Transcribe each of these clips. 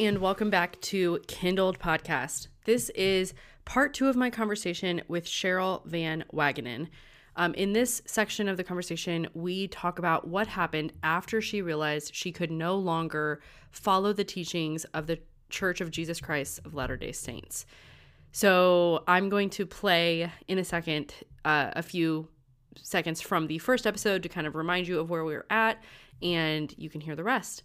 And welcome back to Kindled Podcast. This is part two of my conversation with Cheryl Van Wagenen. Um, in this section of the conversation, we talk about what happened after she realized she could no longer follow the teachings of the Church of Jesus Christ of Latter day Saints. So I'm going to play in a second uh, a few seconds from the first episode to kind of remind you of where we are at, and you can hear the rest.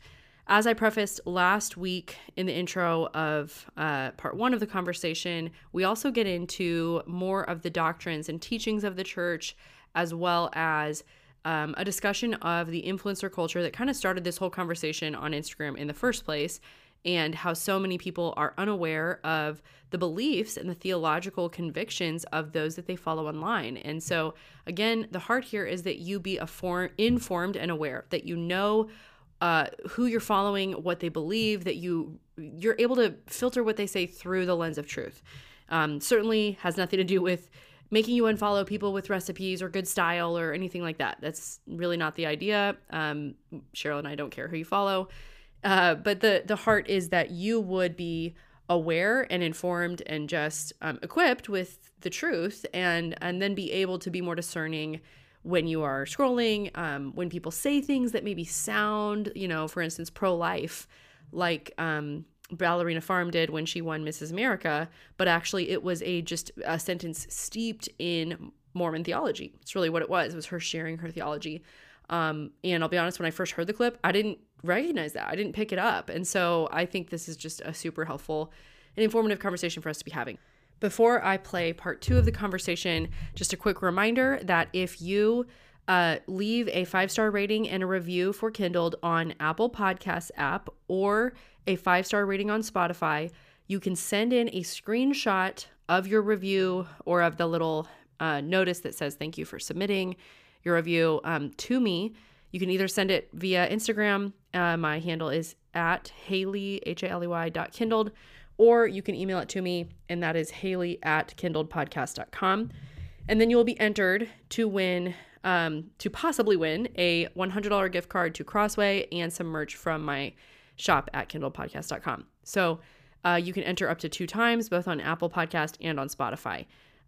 As I prefaced last week in the intro of uh, part one of the conversation, we also get into more of the doctrines and teachings of the church, as well as um, a discussion of the influencer culture that kind of started this whole conversation on Instagram in the first place, and how so many people are unaware of the beliefs and the theological convictions of those that they follow online. And so, again, the heart here is that you be informed and aware, that you know uh, who you're following, what they believe, that you you're able to filter what they say through the lens of truth. Um, certainly has nothing to do with making you unfollow people with recipes or good style or anything like that. That's really not the idea. Um, Cheryl and I don't care who you follow, uh, but the the heart is that you would be aware and informed and just um, equipped with the truth, and and then be able to be more discerning when you are scrolling, um, when people say things that maybe sound, you know, for instance, pro life, like um, Ballerina Farm did when she won Mrs. America, but actually it was a just a sentence steeped in Mormon theology. It's really what it was. It was her sharing her theology. Um, and I'll be honest, when I first heard the clip, I didn't recognize that. I didn't pick it up. And so I think this is just a super helpful and informative conversation for us to be having. Before I play part two of the conversation, just a quick reminder that if you uh, leave a five star rating and a review for Kindled on Apple Podcasts app or a five star rating on Spotify, you can send in a screenshot of your review or of the little uh, notice that says thank you for submitting your review um, to me. You can either send it via Instagram. Uh, my handle is at Haley, H A L E Y dot kindled, or you can email it to me, and that is Haley at kindledpodcast.com. And then you will be entered to win, um, to possibly win a $100 gift card to Crossway and some merch from my shop at kindledpodcast.com. So uh, you can enter up to two times, both on Apple Podcast and on Spotify.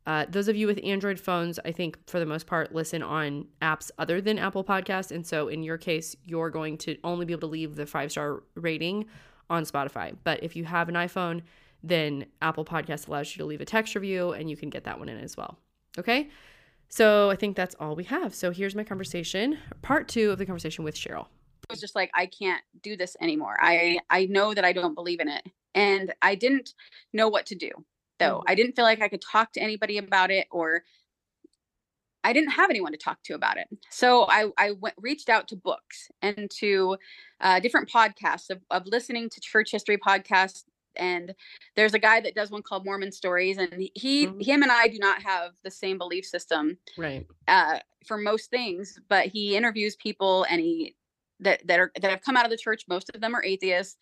Uh, those of you with Android phones, I think for the most part, listen on apps other than Apple Podcast. And so in your case, you're going to only be able to leave the five star rating on Spotify. But if you have an iPhone, then Apple Podcast allows you to leave a text review and you can get that one in as well. Okay. So I think that's all we have. So here's my conversation, part two of the conversation with Cheryl. It was just like, I can't do this anymore. I, I know that I don't believe in it. And I didn't know what to do though. Mm-hmm. I didn't feel like I could talk to anybody about it or I didn't have anyone to talk to about it. So I, I went, reached out to books and to uh, different podcasts of, of listening to church history podcasts. And there's a guy that does one called Mormon Stories, and he, mm-hmm. him, and I do not have the same belief system, right? Uh, for most things, but he interviews people, and he that that are that have come out of the church. Most of them are atheists.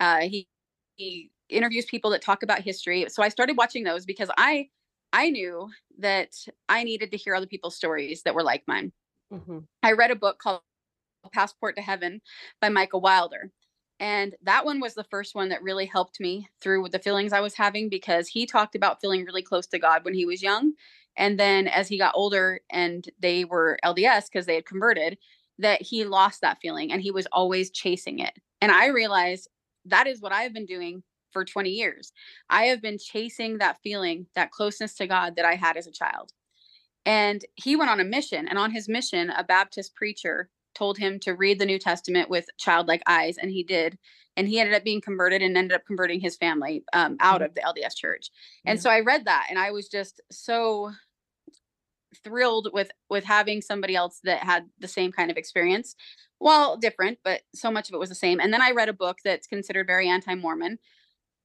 Uh, he he interviews people that talk about history. So I started watching those because I I knew that I needed to hear other people's stories that were like mine. Mm-hmm. I read a book called Passport to Heaven by Micah Wilder. And that one was the first one that really helped me through the feelings I was having because he talked about feeling really close to God when he was young. And then as he got older and they were LDS because they had converted, that he lost that feeling and he was always chasing it. And I realized that is what I've been doing for 20 years. I have been chasing that feeling, that closeness to God that I had as a child. And he went on a mission. And on his mission, a Baptist preacher told him to read the New Testament with childlike eyes. And he did. And he ended up being converted and ended up converting his family um, out mm-hmm. of the LDS church. And so I read that and I was just so thrilled with with having somebody else that had the same kind of experience well different but so much of it was the same and then i read a book that's considered very anti-mormon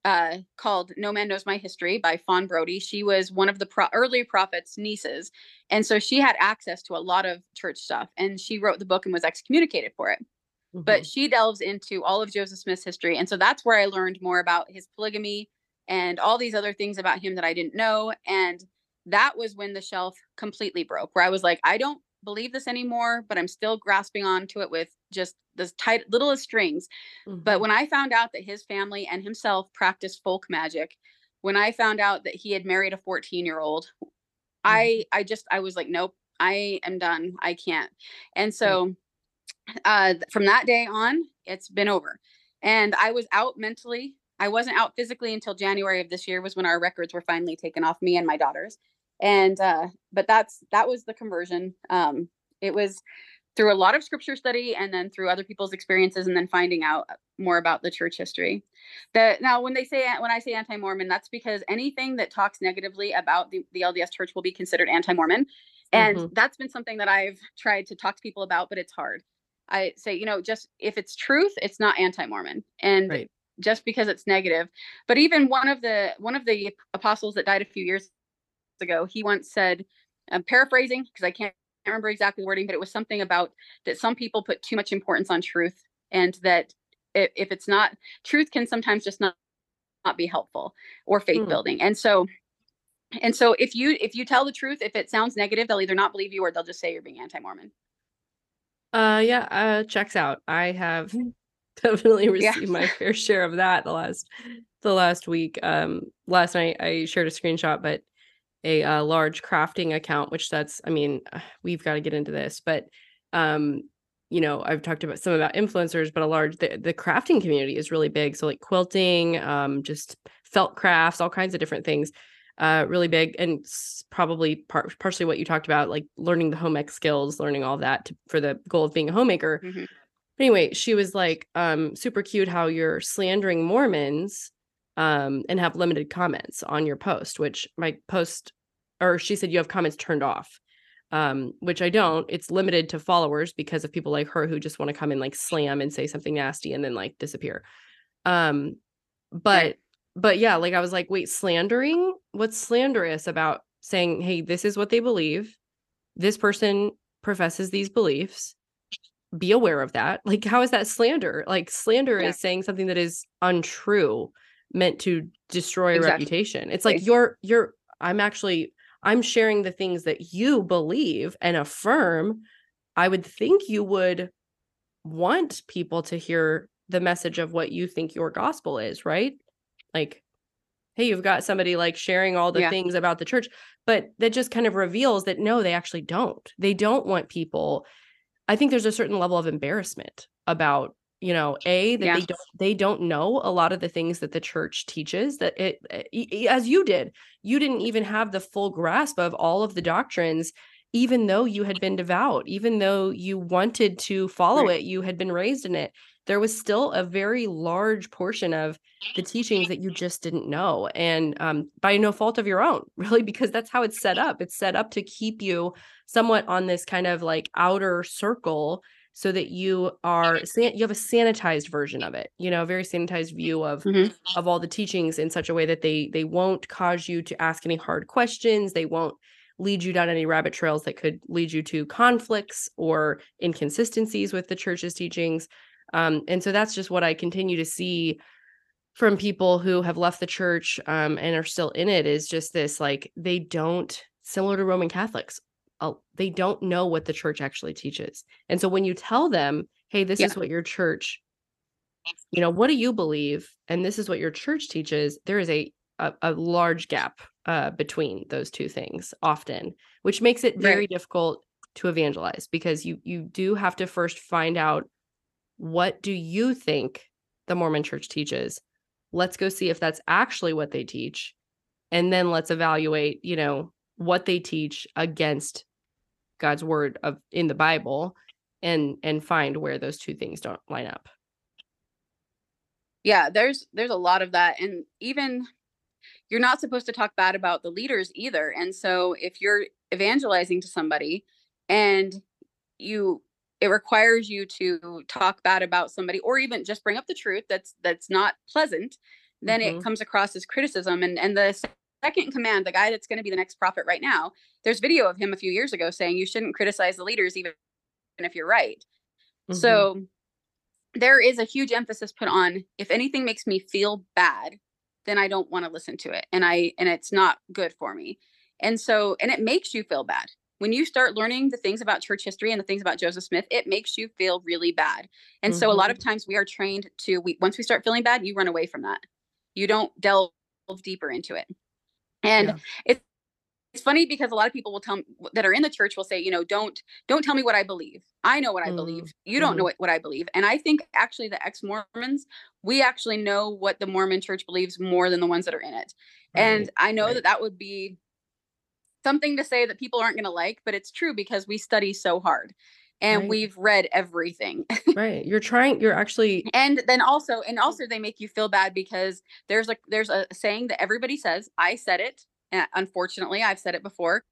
uh, called No Man Knows My History by Fawn Brodie. She was one of the pro- early prophets' nieces. And so she had access to a lot of church stuff. And she wrote the book and was excommunicated for it. Mm-hmm. But she delves into all of Joseph Smith's history. And so that's where I learned more about his polygamy and all these other things about him that I didn't know. And that was when the shelf completely broke, where I was like, I don't believe this anymore, but I'm still grasping on to it with just the tight littlest strings. Mm-hmm. But when I found out that his family and himself practiced folk magic, when I found out that he had married a 14 year old, mm-hmm. I I just I was like, nope, I am done. I can't. And so uh from that day on, it's been over. And I was out mentally. I wasn't out physically until January of this year was when our records were finally taken off me and my daughters. And uh but that's that was the conversion. Um it was through a lot of scripture study and then through other people's experiences and then finding out more about the church history that now when they say when i say anti-mormon that's because anything that talks negatively about the, the lds church will be considered anti-mormon and mm-hmm. that's been something that i've tried to talk to people about but it's hard i say you know just if it's truth it's not anti-mormon and right. just because it's negative but even one of the one of the apostles that died a few years ago he once said i'm paraphrasing because i can't remember exactly wording, but it was something about that some people put too much importance on truth and that if, if it's not truth can sometimes just not, not be helpful or faith mm. building. And so and so if you if you tell the truth, if it sounds negative, they'll either not believe you or they'll just say you're being anti-Mormon. Uh yeah, uh checks out. I have definitely received yeah. my fair share of that the last the last week. Um last night I shared a screenshot, but a uh, large crafting account, which that's, I mean, we've got to get into this, but, um, you know, I've talked about some about influencers, but a large, the, the crafting community is really big. So like quilting, um, just felt crafts, all kinds of different things, uh, really big. And probably par- partially what you talked about, like learning the home ec skills, learning all that to, for the goal of being a homemaker. Mm-hmm. Anyway, she was like, um, super cute how you're slandering Mormons um, and have limited comments on your post, which my post, or she said you have comments turned off, um, which I don't. It's limited to followers because of people like her who just want to come and like slam and say something nasty and then like disappear. Um, but but yeah, like I was like, wait, slandering? What's slanderous about saying, hey, this is what they believe. This person professes these beliefs. Be aware of that. Like, how is that slander? Like, slander yeah. is saying something that is untrue meant to destroy exactly. a reputation. It's like you're you're I'm actually I'm sharing the things that you believe and affirm. I would think you would want people to hear the message of what you think your gospel is, right? Like hey, you've got somebody like sharing all the yeah. things about the church, but that just kind of reveals that no, they actually don't. They don't want people I think there's a certain level of embarrassment about you know a that yeah. they don't they don't know a lot of the things that the church teaches that it, it, as you did you didn't even have the full grasp of all of the doctrines even though you had been devout even though you wanted to follow right. it you had been raised in it there was still a very large portion of the teachings that you just didn't know and um, by no fault of your own really because that's how it's set up it's set up to keep you somewhat on this kind of like outer circle so that you are you have a sanitized version of it you know a very sanitized view of mm-hmm. of all the teachings in such a way that they they won't cause you to ask any hard questions they won't lead you down any rabbit trails that could lead you to conflicts or inconsistencies with the church's teachings um, and so that's just what i continue to see from people who have left the church um, and are still in it is just this like they don't similar to roman catholics they don't know what the church actually teaches. And so when you tell them, "Hey, this yeah. is what your church you know, what do you believe?" and this is what your church teaches, there is a a, a large gap uh, between those two things often, which makes it very right. difficult to evangelize because you you do have to first find out what do you think the Mormon church teaches? Let's go see if that's actually what they teach. And then let's evaluate, you know, what they teach against God's word of in the Bible and and find where those two things don't line up. Yeah, there's there's a lot of that and even you're not supposed to talk bad about the leaders either. And so if you're evangelizing to somebody and you it requires you to talk bad about somebody or even just bring up the truth that's that's not pleasant then mm-hmm. it comes across as criticism and and the second in command, the guy that's going to be the next prophet right now, there's video of him a few years ago saying you shouldn't criticize the leaders even if you're right. Mm-hmm. So there is a huge emphasis put on if anything makes me feel bad, then I don't want to listen to it. And I and it's not good for me. And so and it makes you feel bad when you start learning the things about church history and the things about Joseph Smith, it makes you feel really bad. And mm-hmm. so a lot of mm-hmm. times we are trained to we once we start feeling bad, you run away from that. You don't delve deeper into it. And yeah. it's it's funny because a lot of people will tell me that are in the church will say, you know, don't don't tell me what I believe. I know what I mm. believe. You don't mm. know what, what I believe. And I think actually the ex-Mormons, we actually know what the Mormon church believes more than the ones that are in it. Right. And I know right. that that would be something to say that people aren't going to like, but it's true because we study so hard and right. we've read everything. right. You're trying, you're actually And then also and also they make you feel bad because there's a there's a saying that everybody says, I said it and unfortunately, I've said it before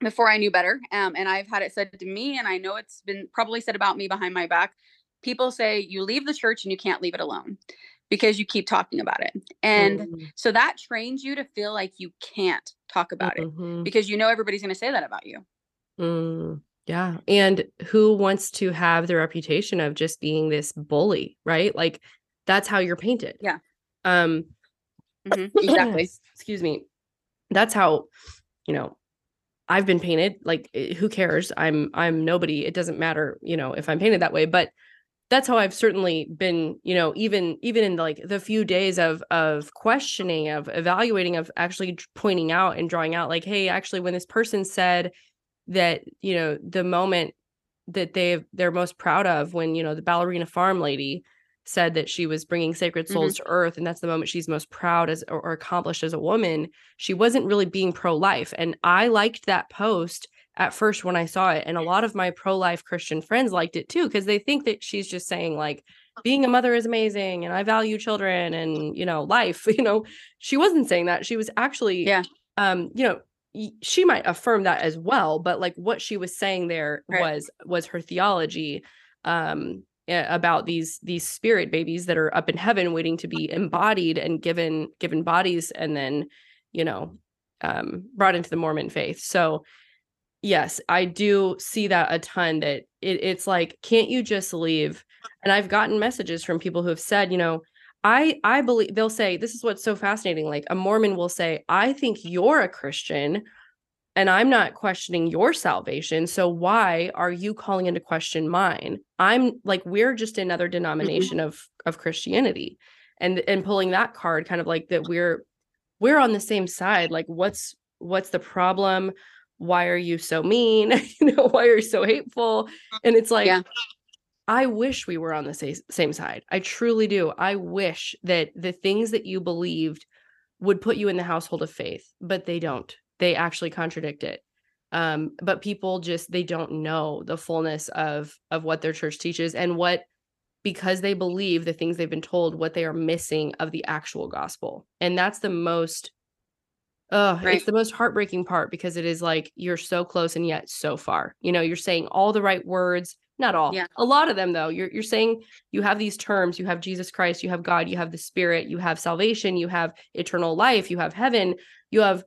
before I knew better. Um, and I've had it said to me, and I know it's been probably said about me behind my back. People say you leave the church and you can't leave it alone because you keep talking about it. And mm-hmm. so that trains you to feel like you can't talk about mm-hmm. it because you know everybody's going to say that about you. Mm, yeah. And who wants to have the reputation of just being this bully, right? Like that's how you're painted. Yeah. Um, Mm-hmm. Exactly. Excuse me. That's how, you know, I've been painted. Like, eh, who cares? I'm I'm nobody. It doesn't matter, you know, if I'm painted that way. But that's how I've certainly been, you know, even even in like the few days of of questioning, of evaluating, of actually pointing out and drawing out, like, hey, actually, when this person said that, you know, the moment that they they're most proud of when you know the ballerina farm lady said that she was bringing sacred souls mm-hmm. to earth and that's the moment she's most proud as or, or accomplished as a woman she wasn't really being pro-life. And i liked that post at first when i saw it and a lot of my pro-life christian friends liked it too because they think that she's just saying like being a mother is amazing and i value children and you know life you know? She wasn't saying that she was actually yeah. um you know she might affirm that as well but like what she was saying there right. was was her theology um Eh, about these these spirit babies that are up in heaven waiting to be embodied and given given bodies and then you know um brought into the mormon faith so yes i do see that a ton that it, it's like can't you just leave and i've gotten messages from people who have said you know i i believe they'll say this is what's so fascinating like a mormon will say i think you're a christian and I'm not questioning your salvation. So why are you calling into question mine? I'm like we're just another mm-hmm. denomination mm-hmm. of of Christianity. And and pulling that card kind of like that we're we're on the same side. Like what's what's the problem? Why are you so mean? you know, why are you so hateful? And it's like yeah. I wish we were on the same side. I truly do. I wish that the things that you believed would put you in the household of faith, but they don't they actually contradict it um, but people just they don't know the fullness of of what their church teaches and what because they believe the things they've been told what they are missing of the actual gospel and that's the most uh right. it's the most heartbreaking part because it is like you're so close and yet so far you know you're saying all the right words not all yeah. a lot of them though you're you're saying you have these terms you have Jesus Christ you have God you have the spirit you have salvation you have eternal life you have heaven you have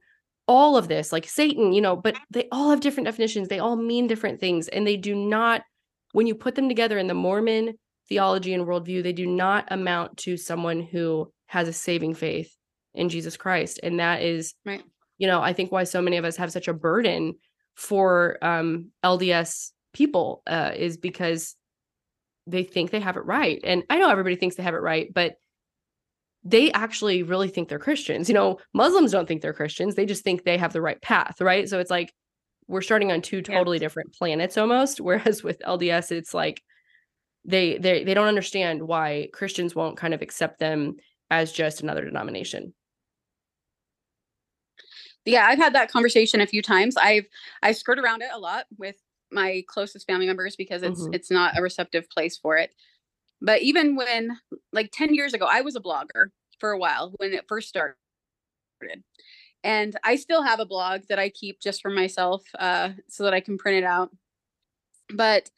all of this, like Satan, you know, but they all have different definitions. They all mean different things. And they do not, when you put them together in the Mormon theology and worldview, they do not amount to someone who has a saving faith in Jesus Christ. And that is, right. you know, I think why so many of us have such a burden for um, LDS people uh, is because they think they have it right. And I know everybody thinks they have it right, but they actually really think they're Christians. You know, Muslims don't think they're Christians. They just think they have the right path, right? So it's like we're starting on two totally yeah. different planets almost. Whereas with LDS, it's like they they they don't understand why Christians won't kind of accept them as just another denomination. Yeah, I've had that conversation a few times. I've I skirt around it a lot with my closest family members because it's mm-hmm. it's not a receptive place for it. But even when, like 10 years ago, I was a blogger for a while when it first started. And I still have a blog that I keep just for myself uh, so that I can print it out. But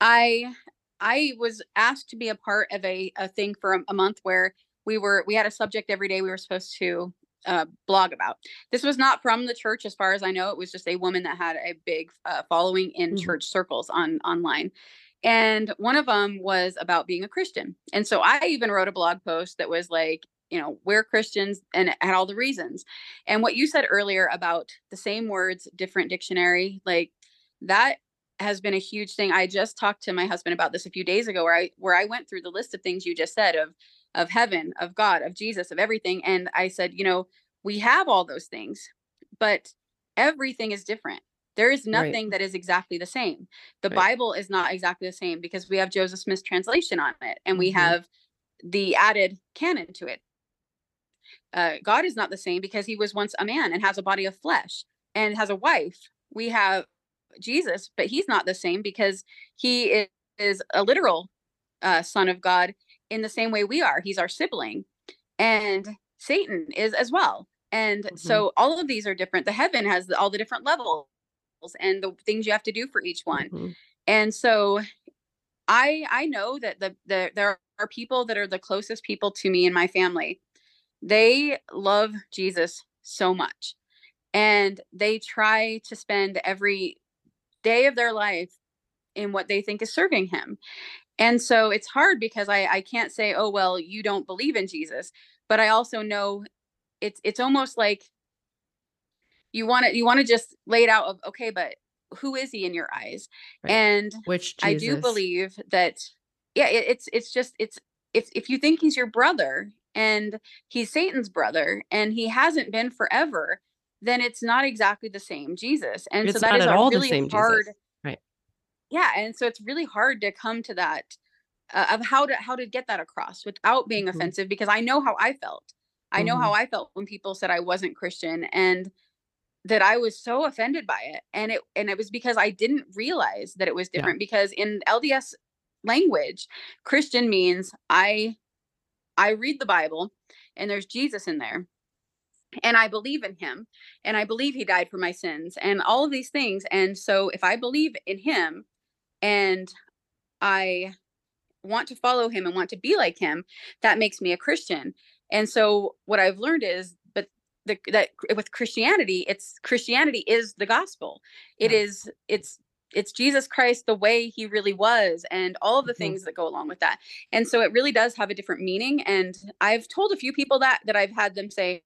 I I was asked to be a part of a, a thing for a, a month where we were we had a subject every day we were supposed to uh, blog about. This was not from the church, as far as I know. It was just a woman that had a big uh, following in mm-hmm. church circles on online, and one of them was about being a Christian. And so I even wrote a blog post that was like, you know we're christians and it had all the reasons and what you said earlier about the same words different dictionary like that has been a huge thing i just talked to my husband about this a few days ago where i where i went through the list of things you just said of of heaven of god of jesus of everything and i said you know we have all those things but everything is different there is nothing right. that is exactly the same the right. bible is not exactly the same because we have joseph smith's translation on it and we mm-hmm. have the added canon to it uh, God is not the same because he was once a man and has a body of flesh and has a wife. We have Jesus, but he's not the same because he is, is a literal uh, son of God in the same way we are. He's our sibling, and Satan is as well. And mm-hmm. so all of these are different. The heaven has all the different levels and the things you have to do for each one. Mm-hmm. And so I I know that the, the there are people that are the closest people to me and my family they love Jesus so much and they try to spend every day of their life in what they think is serving him. And so it's hard because I I can't say, "Oh, well, you don't believe in Jesus." But I also know it's it's almost like you want to you want to just lay it out of, "Okay, but who is he in your eyes?" Right. And which Jesus? I do believe that yeah, it, it's it's just it's if if you think he's your brother and he's Satan's brother and he hasn't been forever, then it's not exactly the same Jesus. And it's so that is a really hard Jesus. Yeah, and so it's really hard to come to that uh, of how to how to get that across without being mm-hmm. offensive because I know how I felt. I mm-hmm. know how I felt when people said I wasn't Christian and that I was so offended by it. And it and it was because I didn't realize that it was different yeah. because in LDS language, Christian means I I read the Bible and there's Jesus in there. And I believe in him and I believe he died for my sins and all of these things. And so if I believe in him and I want to follow him and want to be like him, that makes me a Christian. And so what I've learned is but the, that with Christianity, it's Christianity is the gospel. It yeah. is it's it's Jesus Christ the way he really was and all of the mm-hmm. things that go along with that. And so it really does have a different meaning and I've told a few people that that I've had them say,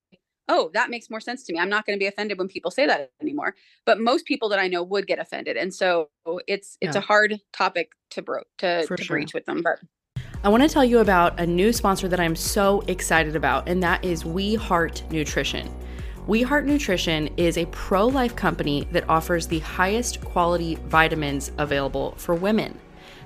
"Oh, that makes more sense to me. I'm not going to be offended when people say that anymore." But most people that I know would get offended. And so it's it's yeah. a hard topic to bro to For to sure. breach with them, but I want to tell you about a new sponsor that I'm so excited about, and that is We Heart Nutrition. We Heart Nutrition is a pro life company that offers the highest quality vitamins available for women.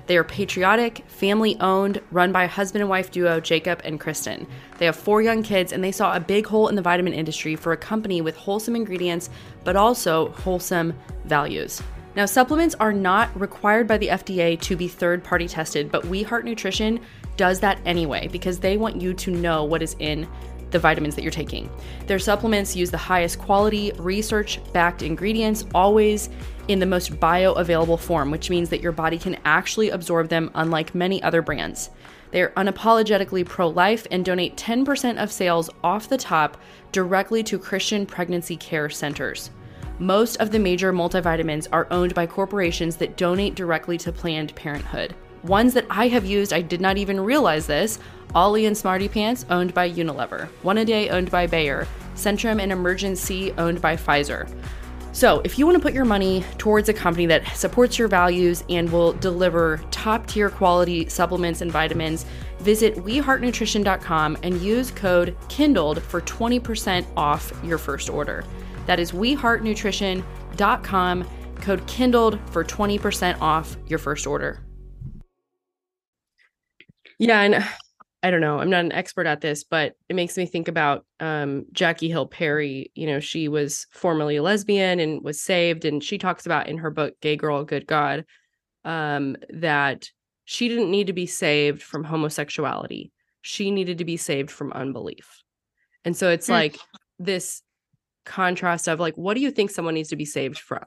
They are patriotic, family owned, run by husband and wife duo, Jacob and Kristen. They have four young kids, and they saw a big hole in the vitamin industry for a company with wholesome ingredients, but also wholesome values. Now, supplements are not required by the FDA to be third party tested, but We Heart Nutrition does that anyway because they want you to know what is in the vitamins that you're taking. Their supplements use the highest quality, research backed ingredients, always in the most bioavailable form, which means that your body can actually absorb them, unlike many other brands. They are unapologetically pro life and donate 10% of sales off the top directly to Christian pregnancy care centers. Most of the major multivitamins are owned by corporations that donate directly to Planned Parenthood. Ones that I have used, I did not even realize this, OLLY and Smarty Pants, owned by Unilever, One A Day, owned by Bayer, Centrum and Emergen-C, owned by Pfizer. So, if you want to put your money towards a company that supports your values and will deliver top tier quality supplements and vitamins, visit weheartnutrition.com and use code KINDLED for 20% off your first order. That is weheartnutrition.com, code KINDLED for 20% off your first order. Yeah, and I don't know, I'm not an expert at this, but it makes me think about um, Jackie Hill Perry. You know, she was formerly a lesbian and was saved, and she talks about in her book "Gay Girl, Good God" um, that she didn't need to be saved from homosexuality; she needed to be saved from unbelief. And so it's mm. like this contrast of like, what do you think someone needs to be saved from?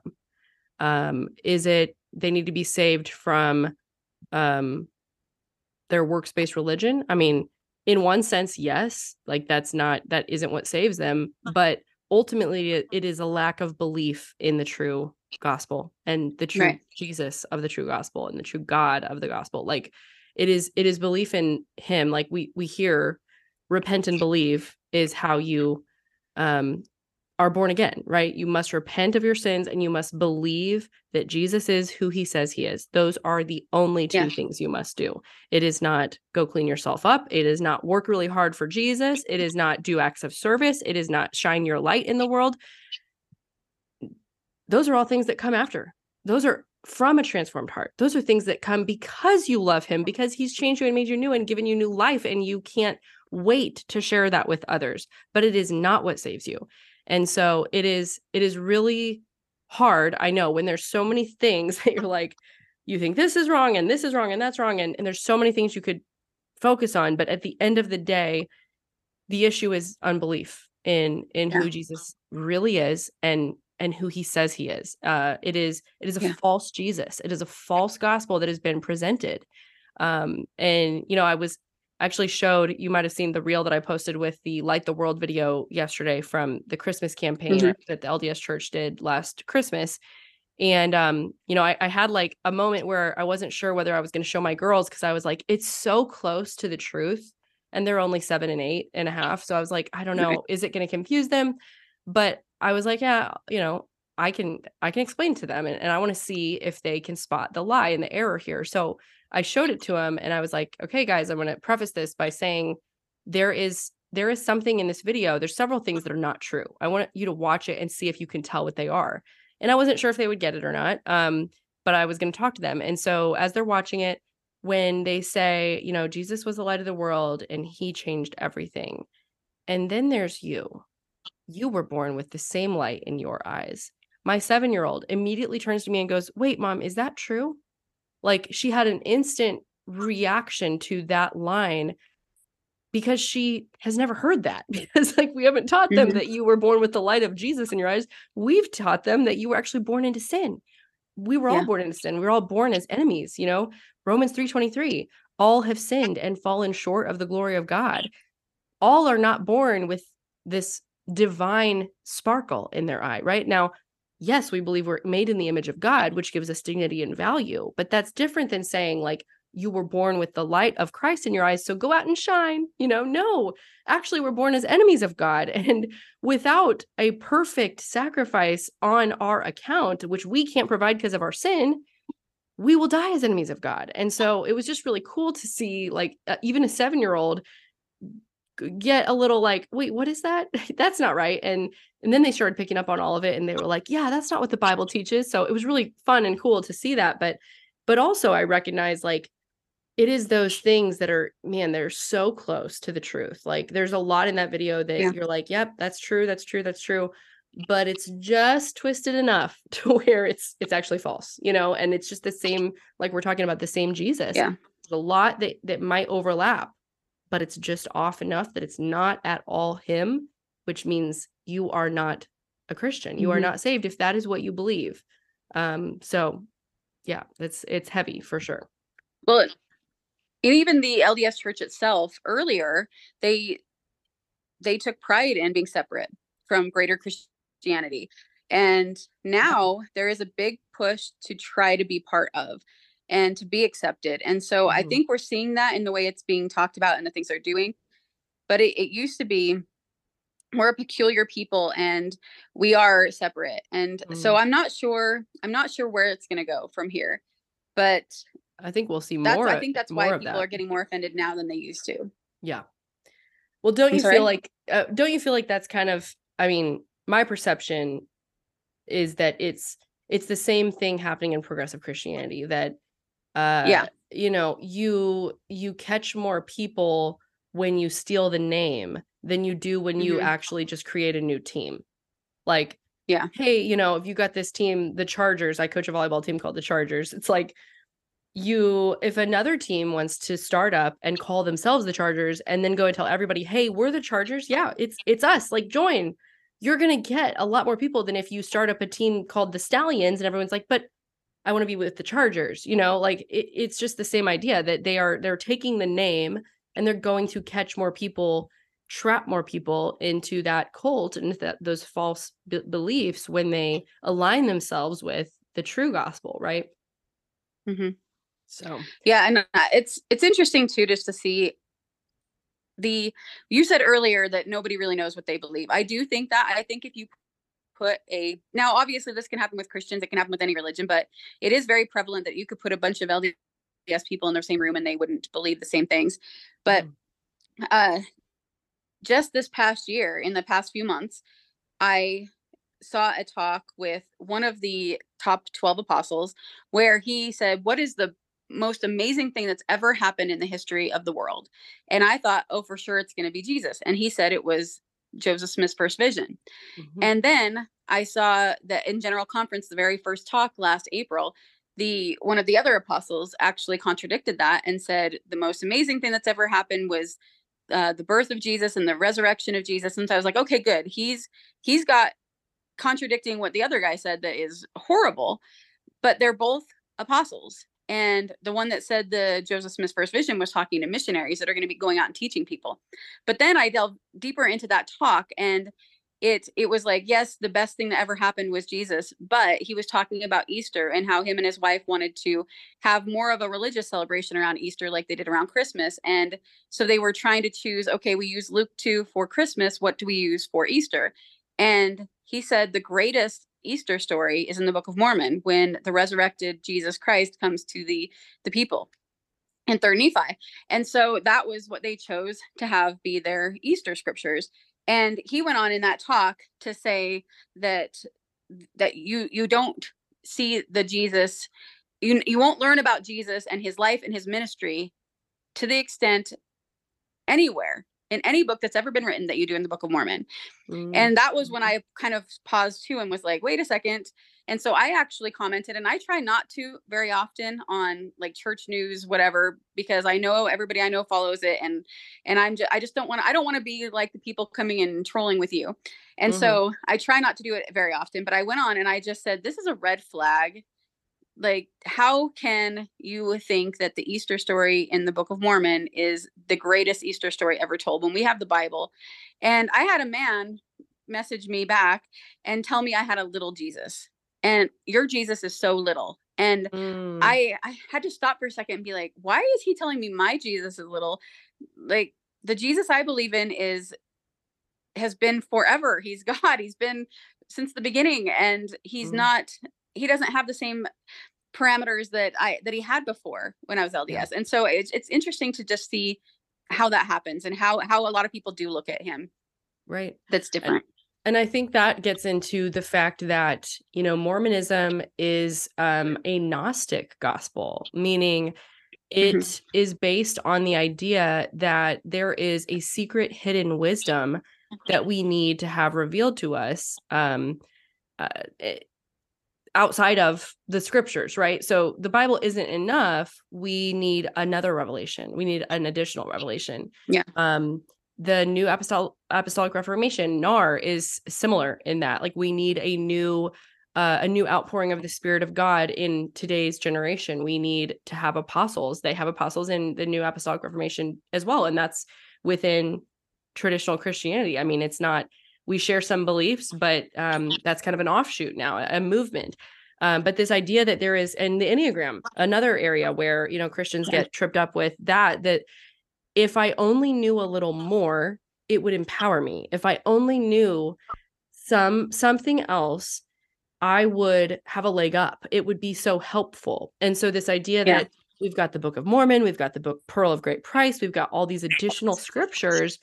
Um, is it they need to be saved from um, their works-based religion i mean in one sense yes like that's not that isn't what saves them but ultimately it, it is a lack of belief in the true gospel and the true right. jesus of the true gospel and the true god of the gospel like it is it is belief in him like we we hear repent and believe is how you um are born again, right? You must repent of your sins and you must believe that Jesus is who he says he is. Those are the only two yeah. things you must do. It is not go clean yourself up. It is not work really hard for Jesus. It is not do acts of service. It is not shine your light in the world. Those are all things that come after. Those are from a transformed heart. Those are things that come because you love him, because he's changed you and made you new and given you new life. And you can't wait to share that with others. But it is not what saves you. And so it is it is really hard. I know when there's so many things that you're like you think this is wrong and this is wrong and that's wrong and, and there's so many things you could focus on, but at the end of the day the issue is unbelief in in yeah. who Jesus really is and and who he says he is. Uh it is it is a yeah. false Jesus. It is a false gospel that has been presented. Um and you know I was actually showed you might have seen the reel that I posted with the Light the World video yesterday from the Christmas campaign mm-hmm. that the LDS Church did last Christmas. And um, you know, I, I had like a moment where I wasn't sure whether I was going to show my girls because I was like, it's so close to the truth, and they're only seven and eight and a half. So I was like, I don't know, is it going to confuse them? But I was like, yeah, you know, I can I can explain to them, and, and I want to see if they can spot the lie and the error here. So I showed it to him and I was like, okay, guys, I'm to preface this by saying there is there is something in this video. There's several things that are not true. I want you to watch it and see if you can tell what they are. And I wasn't sure if they would get it or not. Um, but I was going to talk to them. And so as they're watching it, when they say, you know, Jesus was the light of the world and he changed everything. And then there's you. You were born with the same light in your eyes. My seven year old immediately turns to me and goes, Wait, mom, is that true? like she had an instant reaction to that line because she has never heard that because like we haven't taught them mm-hmm. that you were born with the light of Jesus in your eyes we've taught them that you were actually born into sin we were yeah. all born into sin we were all born as enemies you know Romans 3:23 all have sinned and fallen short of the glory of God all are not born with this divine sparkle in their eye right now yes, we believe we're made in the image of God, which gives us dignity and value. But that's different than saying, like, you were born with the light of Christ in your eyes, so go out and shine. You know, no, actually, we're born as enemies of God. And without a perfect sacrifice on our account, which we can't provide because of our sin, we will die as enemies of God. And so it was just really cool to see, like, uh, even a seven year old get a little like wait what is that? That's not right and and then they started picking up on all of it and they were like yeah that's not what the bible teaches. So it was really fun and cool to see that but but also i recognize like it is those things that are man they're so close to the truth like there's a lot in that video that yeah. you're like yep that's true that's true that's true but it's just twisted enough to where it's it's actually false you know and it's just the same like we're talking about the same jesus. Yeah. There's a lot that that might overlap but it's just off enough that it's not at all him, which means you are not a Christian. You mm-hmm. are not saved if that is what you believe. Um, so yeah, it's it's heavy for sure. Well, even the LDS church itself earlier, they they took pride in being separate from greater Christianity. And now there is a big push to try to be part of and to be accepted. And so mm-hmm. I think we're seeing that in the way it's being talked about and the things they're doing. But it, it used to be we're a peculiar people and we are separate. And mm-hmm. so I'm not sure, I'm not sure where it's gonna go from here. But I think we'll see more. I think that's why people that. are getting more offended now than they used to. Yeah. Well, don't I'm you sorry? feel like uh, don't you feel like that's kind of I mean, my perception is that it's it's the same thing happening in progressive Christianity that uh yeah. you know you you catch more people when you steal the name than you do when you mm-hmm. actually just create a new team. Like yeah. Hey you know if you got this team the chargers i coach a volleyball team called the chargers. It's like you if another team wants to start up and call themselves the chargers and then go and tell everybody hey we're the chargers yeah it's it's us like join. You're going to get a lot more people than if you start up a team called the stallions and everyone's like but I want to be with the Chargers. You know, like it, it's just the same idea that they are they're taking the name and they're going to catch more people, trap more people into that cult and that those false b- beliefs when they align themselves with the true gospel, right? Mm-hmm. So yeah, and uh, it's it's interesting too just to see the you said earlier that nobody really knows what they believe. I do think that. I think if you put a now obviously this can happen with Christians, it can happen with any religion, but it is very prevalent that you could put a bunch of LDS people in the same room and they wouldn't believe the same things. But mm. uh just this past year, in the past few months, I saw a talk with one of the top 12 apostles where he said, What is the most amazing thing that's ever happened in the history of the world? And I thought, Oh, for sure, it's going to be Jesus. And he said it was Joseph Smith's first vision. Mm-hmm. And then I saw that in General Conference, the very first talk last April, the one of the other apostles actually contradicted that and said the most amazing thing that's ever happened was uh, the birth of Jesus and the resurrection of Jesus. And so I was like, okay, good. He's he's got contradicting what the other guy said that is horrible, but they're both apostles. And the one that said the Joseph Smith's first vision was talking to missionaries that are going to be going out and teaching people. But then I delved deeper into that talk and it it was like yes the best thing that ever happened was jesus but he was talking about easter and how him and his wife wanted to have more of a religious celebration around easter like they did around christmas and so they were trying to choose okay we use luke 2 for christmas what do we use for easter and he said the greatest easter story is in the book of mormon when the resurrected jesus christ comes to the the people in third nephi. And so that was what they chose to have be their easter scriptures. And he went on in that talk to say that that you you don't see the jesus you you won't learn about jesus and his life and his ministry to the extent anywhere in any book that's ever been written that you do in the book of mormon mm-hmm. and that was when i kind of paused too and was like wait a second and so I actually commented, and I try not to very often on like church news, whatever, because I know everybody I know follows it, and and I'm just I just don't want to I don't want to be like the people coming in and trolling with you, and mm-hmm. so I try not to do it very often. But I went on and I just said this is a red flag. Like, how can you think that the Easter story in the Book of Mormon is the greatest Easter story ever told when we have the Bible? And I had a man message me back and tell me I had a little Jesus and your jesus is so little and mm. i i had to stop for a second and be like why is he telling me my jesus is little like the jesus i believe in is has been forever he's god he's been since the beginning and he's mm. not he doesn't have the same parameters that i that he had before when i was lds yeah. and so it's it's interesting to just see how that happens and how how a lot of people do look at him right that's different and, and I think that gets into the fact that, you know, Mormonism is um, a Gnostic gospel, meaning it mm-hmm. is based on the idea that there is a secret hidden wisdom that we need to have revealed to us um, uh, eh, outside of the scriptures, right? So the Bible isn't enough. We need another revelation. We need an additional revelation. Yeah. Um, the new apostolic apostolic reformation nar is similar in that like we need a new uh, a new outpouring of the spirit of god in today's generation we need to have apostles they have apostles in the new apostolic reformation as well and that's within traditional christianity i mean it's not we share some beliefs but um, that's kind of an offshoot now a, movement um, but this idea that there is in the enneagram another area where you know christians get tripped up with that that if I only knew a little more, it would empower me. If I only knew some something else, I would have a leg up. It would be so helpful. And so this idea yeah. that we've got the Book of Mormon, we've got the book Pearl of Great Price, we've got all these additional scriptures.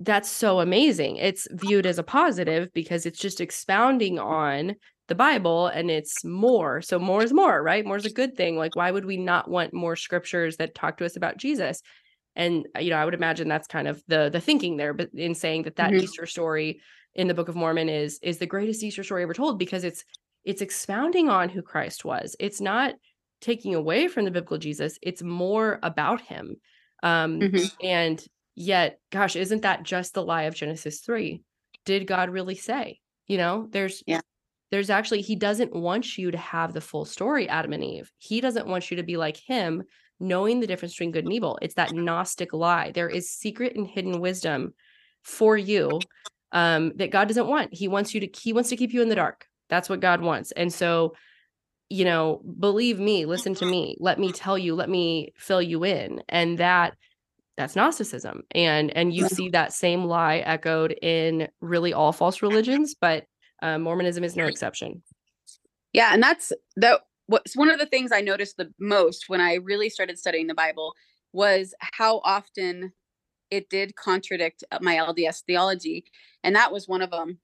That's so amazing. It's viewed as a positive because it's just expounding on the Bible and it's more. So more is more, right? More is a good thing. Like why would we not want more scriptures that talk to us about Jesus? and uh, you know i would imagine that's kind of the the thinking there but in saying that that mm-hmm. easter story in the book of mormon is is the greatest easter story ever told because it's it's expounding on who christ was it's not taking away from the biblical jesus it's more about him um mm-hmm. and yet gosh isn't that just the lie of genesis 3 did god really say you know there's yeah there's actually he doesn't want you to have the full story adam and eve he doesn't want you to be like him knowing the difference between good and evil. It's that Gnostic lie. There is secret and hidden wisdom for you um, that God doesn't want. He wants you to, he wants to keep you in the dark. That's what God wants. And so, you know, believe me, listen to me, let me tell you, let me fill you in. And that that's gnosticism and and you see that same lie echoed in really all false religions but uh, mormonism is no exception. Yeah and that's that what's one of the things i noticed the most when i really started studying the bible was how often it did contradict uh, my lds theology and that was one of them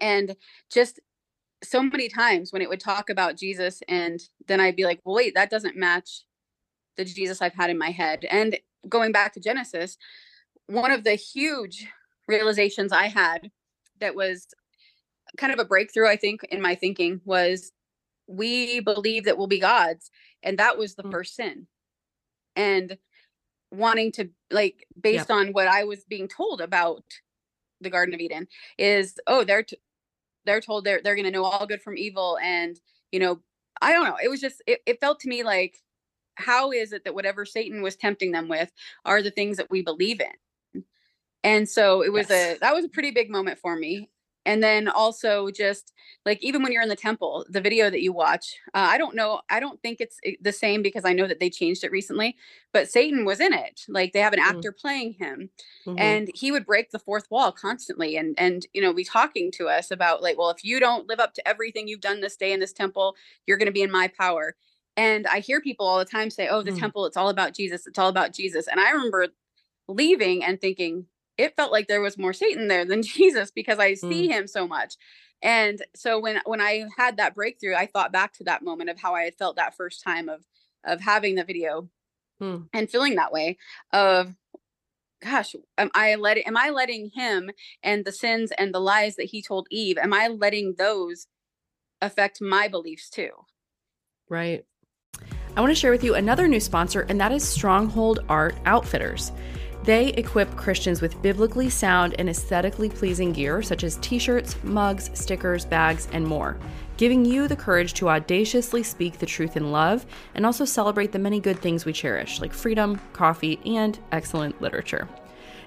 and just so many times when it would talk about jesus and then i'd be like well wait that doesn't match the jesus i've had in my head and going back to Genesis, one of the huge realizations I had that was kind of a breakthrough, I think, in my thinking was we believe that we'll be gods. And that was the mm. first sin. And wanting to, like, based on what I was being told about the Garden of Eden, is, oh, they're, t- they're told they're, they're going to know all good from evil. And, you know, I don't know. It was just, it, it felt to me like how is it that whatever Satan was tempting them with are the things that we believe in? And so it was yes. a that was a pretty big moment for me. And then also just like even when you're in the temple, the video that you watch, uh, I don't know, I don't think it's eh, the same because I know that they changed it recently, but Satan was in it. Like they have an mm-hmm. actor mm-hmm. playing him, mm-hmm. and he would break the fourth wall constantly, and and you know be talking to us about like, well, if you don't live up to everything you've done this day in this temple, you're going to be in my power. And I hear people all the time say, oh, the mm. temple, it's all about Jesus. It's all about Jesus. And I remember leaving and thinking, it felt like there was more Satan there than Jesus because I see mm. him so much. And so when when I had that breakthrough, I thought back to that moment of how I had felt that first time of of having the video mm. and feeling that way of gosh, am I letting am I letting him and the sins and the lies that he told Eve, am I letting those affect my beliefs too? Right. I want to share with you another new sponsor, and that is Stronghold Art Outfitters. They equip Christians with biblically sound and aesthetically pleasing gear such as t shirts, mugs, stickers, bags, and more, giving you the courage to audaciously speak the truth in love and also celebrate the many good things we cherish, like freedom, coffee, and excellent literature.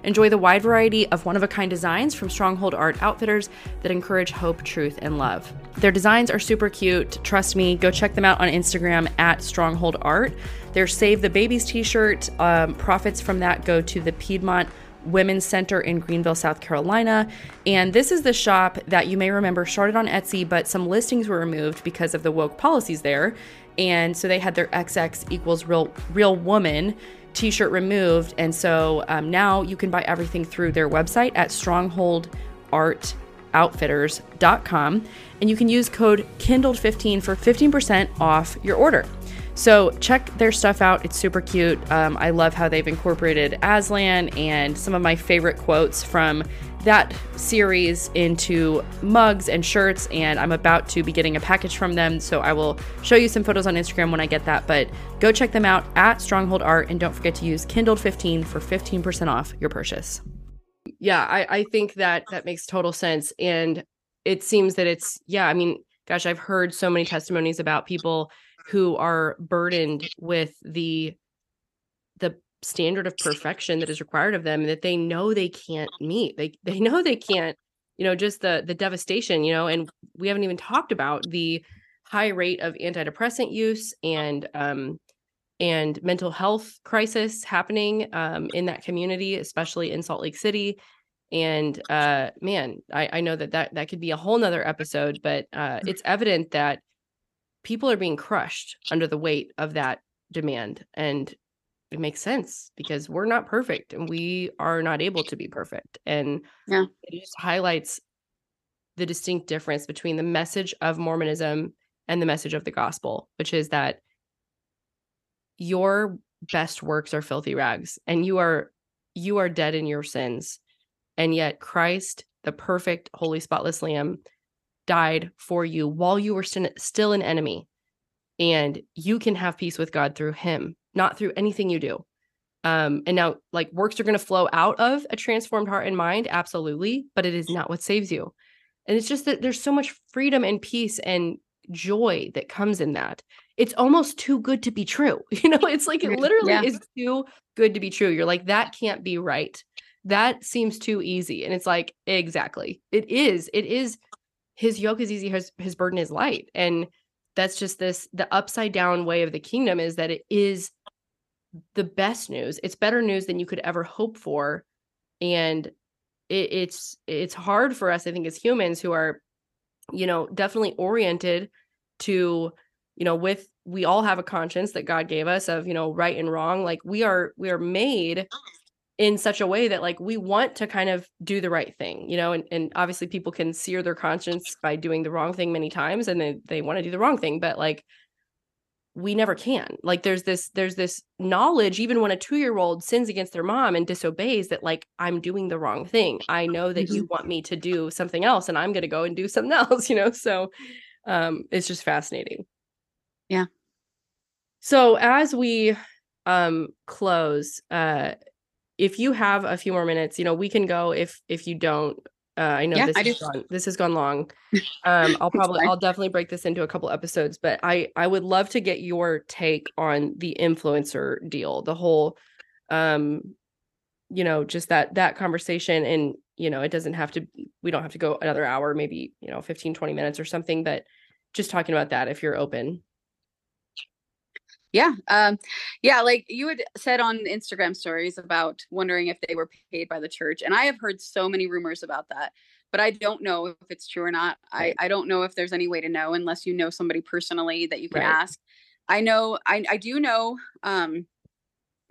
Enjoy the wide variety of one of a kind designs from Stronghold Art Outfitters that encourage hope, truth, and love. Their designs are super cute. Trust me, go check them out on Instagram at Stronghold Art. Their Save the Babies t shirt, um, profits from that go to the Piedmont Women's Center in Greenville, South Carolina. And this is the shop that you may remember started on Etsy, but some listings were removed because of the woke policies there. And so they had their XX equals real real woman t-shirt removed. And so um, now you can buy everything through their website at strongholdartoutfitters.com and you can use code kindled15 for 15% off your order so check their stuff out. It's super cute. Um, i love how they've incorporated aslan and some of my favorite quotes from that series into mugs and shirts and i'm about to be getting a package from them so i will show you some photos on instagram when i get that. But go check them out at stronghold art and don't forget to use kindled 15 for 15% off your purchase. Yeah I, I think that that makes total sense and it seems that it's yeah i mean gosh i've heard so many testimonies about people who are burdened with the the standard of perfection that is required of them that they know they can't meet. They they know they can't you know just the the devastation you know and we haven't even talked about the high rate of antidepressant use and um and mental health crisis happening um, in that community especially in salt lake city. And uh man i i know that that that could be a whole nother episode but uh it's evident that people are being crushed under the weight of that demand and it makes sense because we're not perfect and we are not able to be perfect. And yeah. it just highlights the distinct difference between the message of Mormonism and the message of the gospel, which is that your best works are filthy rags and you are you are dead in your sins. And yet Christ, the perfect holy spotless lamb, died for you while you were st- still an enemy. And you can have peace with God through him not through anything you do. Um, and now, like works are going to flow out of a transformed heart and mind, absolutely, but it is not what saves you. And it's just that there's so much freedom and peace and joy that comes in that. It's almost too good to be true. You know, it's like it literally yeah. is too good to be true. You're like, that can't be right. That seems too easy. And it's like, exactly. It is. It is. His yoke is easy, his, his burden is light. And that's just this the upside down way of the kingdom is that it is the best news. It's better news than you could ever hope for. And it, it's it's hard for us, I think, as humans who are, you know, definitely oriented to, you know, with we all have a conscience that God gave us of, you know, right and wrong. Like we are we are made in such a way that like we want to kind of do the right thing, you know, and, and obviously people can sear their conscience by doing the wrong thing many times and they, they want to do the wrong thing, but like we never can. Like there's this there's this knowledge even when a 2-year-old sins against their mom and disobeys that like I'm doing the wrong thing. I know that mm-hmm. you want me to do something else and I'm going to go and do something else, you know. So um it's just fascinating. Yeah. So as we um close uh if you have a few more minutes, you know, we can go if if you don't uh, I know yeah, this I has gone this has gone long. Um, I'll probably I'll definitely break this into a couple episodes, but I I would love to get your take on the influencer deal, the whole um you know, just that that conversation and you know, it doesn't have to we don't have to go another hour, maybe, you know, 15 20 minutes or something, but just talking about that if you're open. Yeah. Um, yeah. Like you had said on Instagram stories about wondering if they were paid by the church. And I have heard so many rumors about that, but I don't know if it's true or not. Right. I, I don't know if there's any way to know unless you know somebody personally that you can right. ask. I know, I, I do know, um,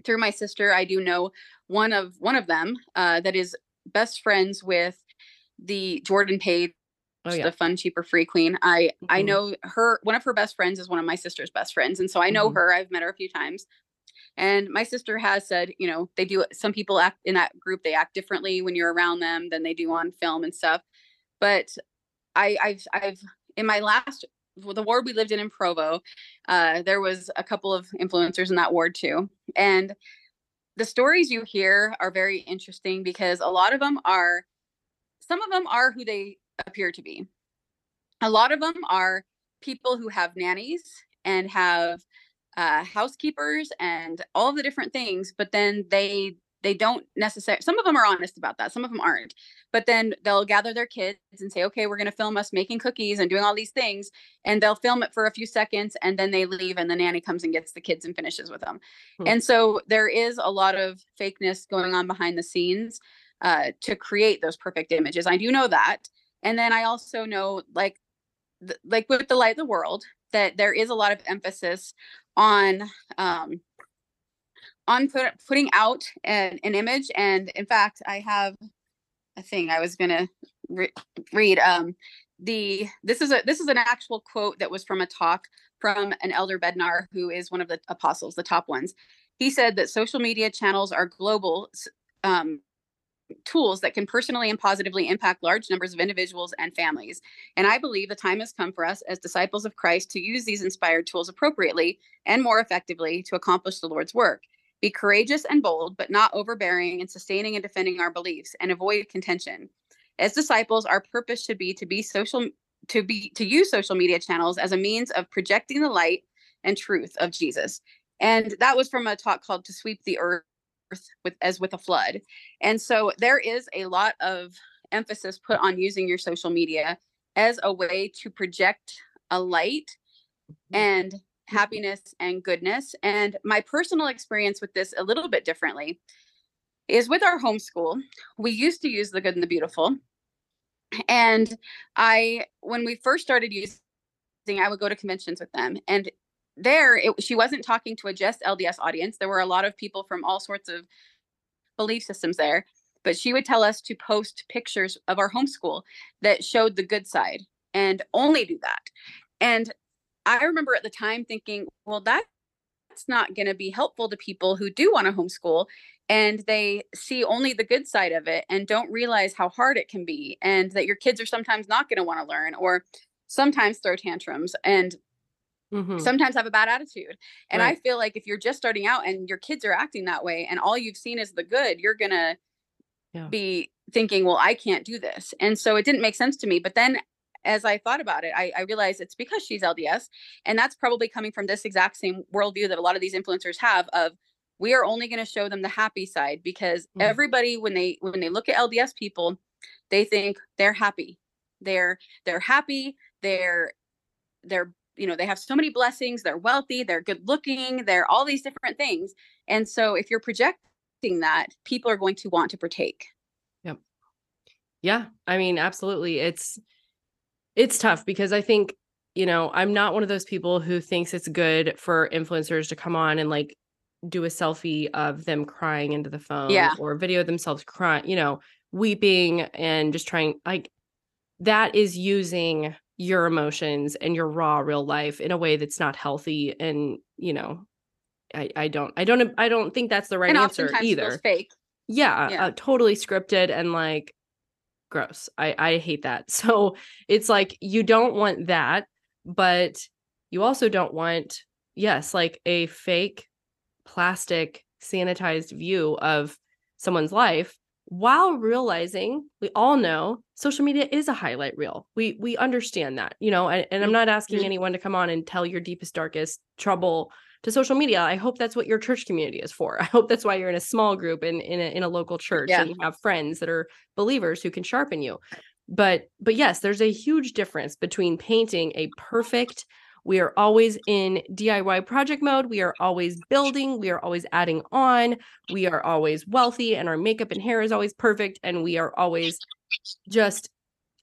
through my sister, I do know one of, one of them, uh, that is best friends with the Jordan Page oh, yeah. the fun cheap or free queen i mm-hmm. i know her one of her best friends is one of my sister's best friends and so i know mm-hmm. her i've met her a few times and my sister has said you know they do some people act in that group they act differently when you're around them than they do on film and stuff but i i've i've in my last the ward we lived in in provo uh, there was a couple of influencers in that ward too and the stories you hear are very interesting because a lot of them are some of them are who they appear to be. A lot of them are people who have nannies and have uh, housekeepers and all the different things, but then they they don't necessarily some of them are honest about that some of them aren't but then they'll gather their kids and say okay we're going to film us making cookies and doing all these things and they'll film it for a few seconds and then they leave and the nanny comes and gets the kids and finishes with them hmm. and so there is a lot of fakeness going on behind the scenes uh, to create those perfect images i do know that and then I also know, like, th- like with the light of the world, that there is a lot of emphasis on um, on put, putting out an, an image. And in fact, I have a thing I was gonna re- read. Um, the this is a this is an actual quote that was from a talk from an elder Bednar, who is one of the apostles, the top ones. He said that social media channels are global um, tools that can personally and positively impact large numbers of individuals and families. And I believe the time has come for us as disciples of Christ to use these inspired tools appropriately and more effectively to accomplish the Lord's work. Be courageous and bold, but not overbearing in sustaining and defending our beliefs and avoid contention. As disciples, our purpose should be to be social to be to use social media channels as a means of projecting the light and truth of Jesus. And that was from a talk called To Sweep the Earth with as with a flood. And so there is a lot of emphasis put on using your social media as a way to project a light mm-hmm. and happiness and goodness. And my personal experience with this a little bit differently is with our homeschool. We used to use the good and the beautiful. And I, when we first started using, I would go to conventions with them. And there it, she wasn't talking to a just lds audience. There were a lot of people from all sorts of belief systems there but she would tell us to post pictures of our homeschool that showed the good side and only do that. And i remember at the time thinking well that's not going to be helpful to people who do want to homeschool and they see only the good side of it and don't realize how hard it can be and that your kids are sometimes not going to want to learn or sometimes throw tantrums and Mm-hmm. sometimes have a bad attitude. And right. I feel like if you're just starting out and your kids are acting that way and all you've seen is the good, you're going to yeah. be thinking, well, I can't do this. And so it didn't make sense to me. But then as I thought about it, I, I realized it's because she's LDS. And that's probably coming from this exact same worldview that a lot of these influencers have of we are only going to show them the happy side because mm-hmm. everybody when they when they look at LDS people, they think they're happy. They're they're happy, they're they're you know they have so many blessings they're wealthy they're good looking they're all these different things and so if you're projecting that people are going to want to partake yep yeah i mean absolutely it's it's tough because i think you know i'm not one of those people who thinks it's good for influencers to come on and like do a selfie of them crying into the phone yeah. or video themselves crying you know weeping and just trying like that is using your emotions and your raw real life in a way that's not healthy and you know i i don't i don't i don't think that's the right and answer either. fake. Yeah, yeah. Uh, totally scripted and like gross. I i hate that. So it's like you don't want that but you also don't want yes like a fake plastic sanitized view of someone's life while realizing we all know social media is a highlight reel. We we understand that you know and, and i'm not asking anyone to come on and tell your deepest darkest trouble to social media. I hope that's what your church community is for. I hope that's why you're in a small group in in a, in a local uh, church yeah. and you have friends that are believers who can sharpen you. But but yes there's a huge difference between painting a perfect we are always in DIY project mode. We are always building. We are always adding on. We are always wealthy, and our makeup and hair is always perfect. And we are always just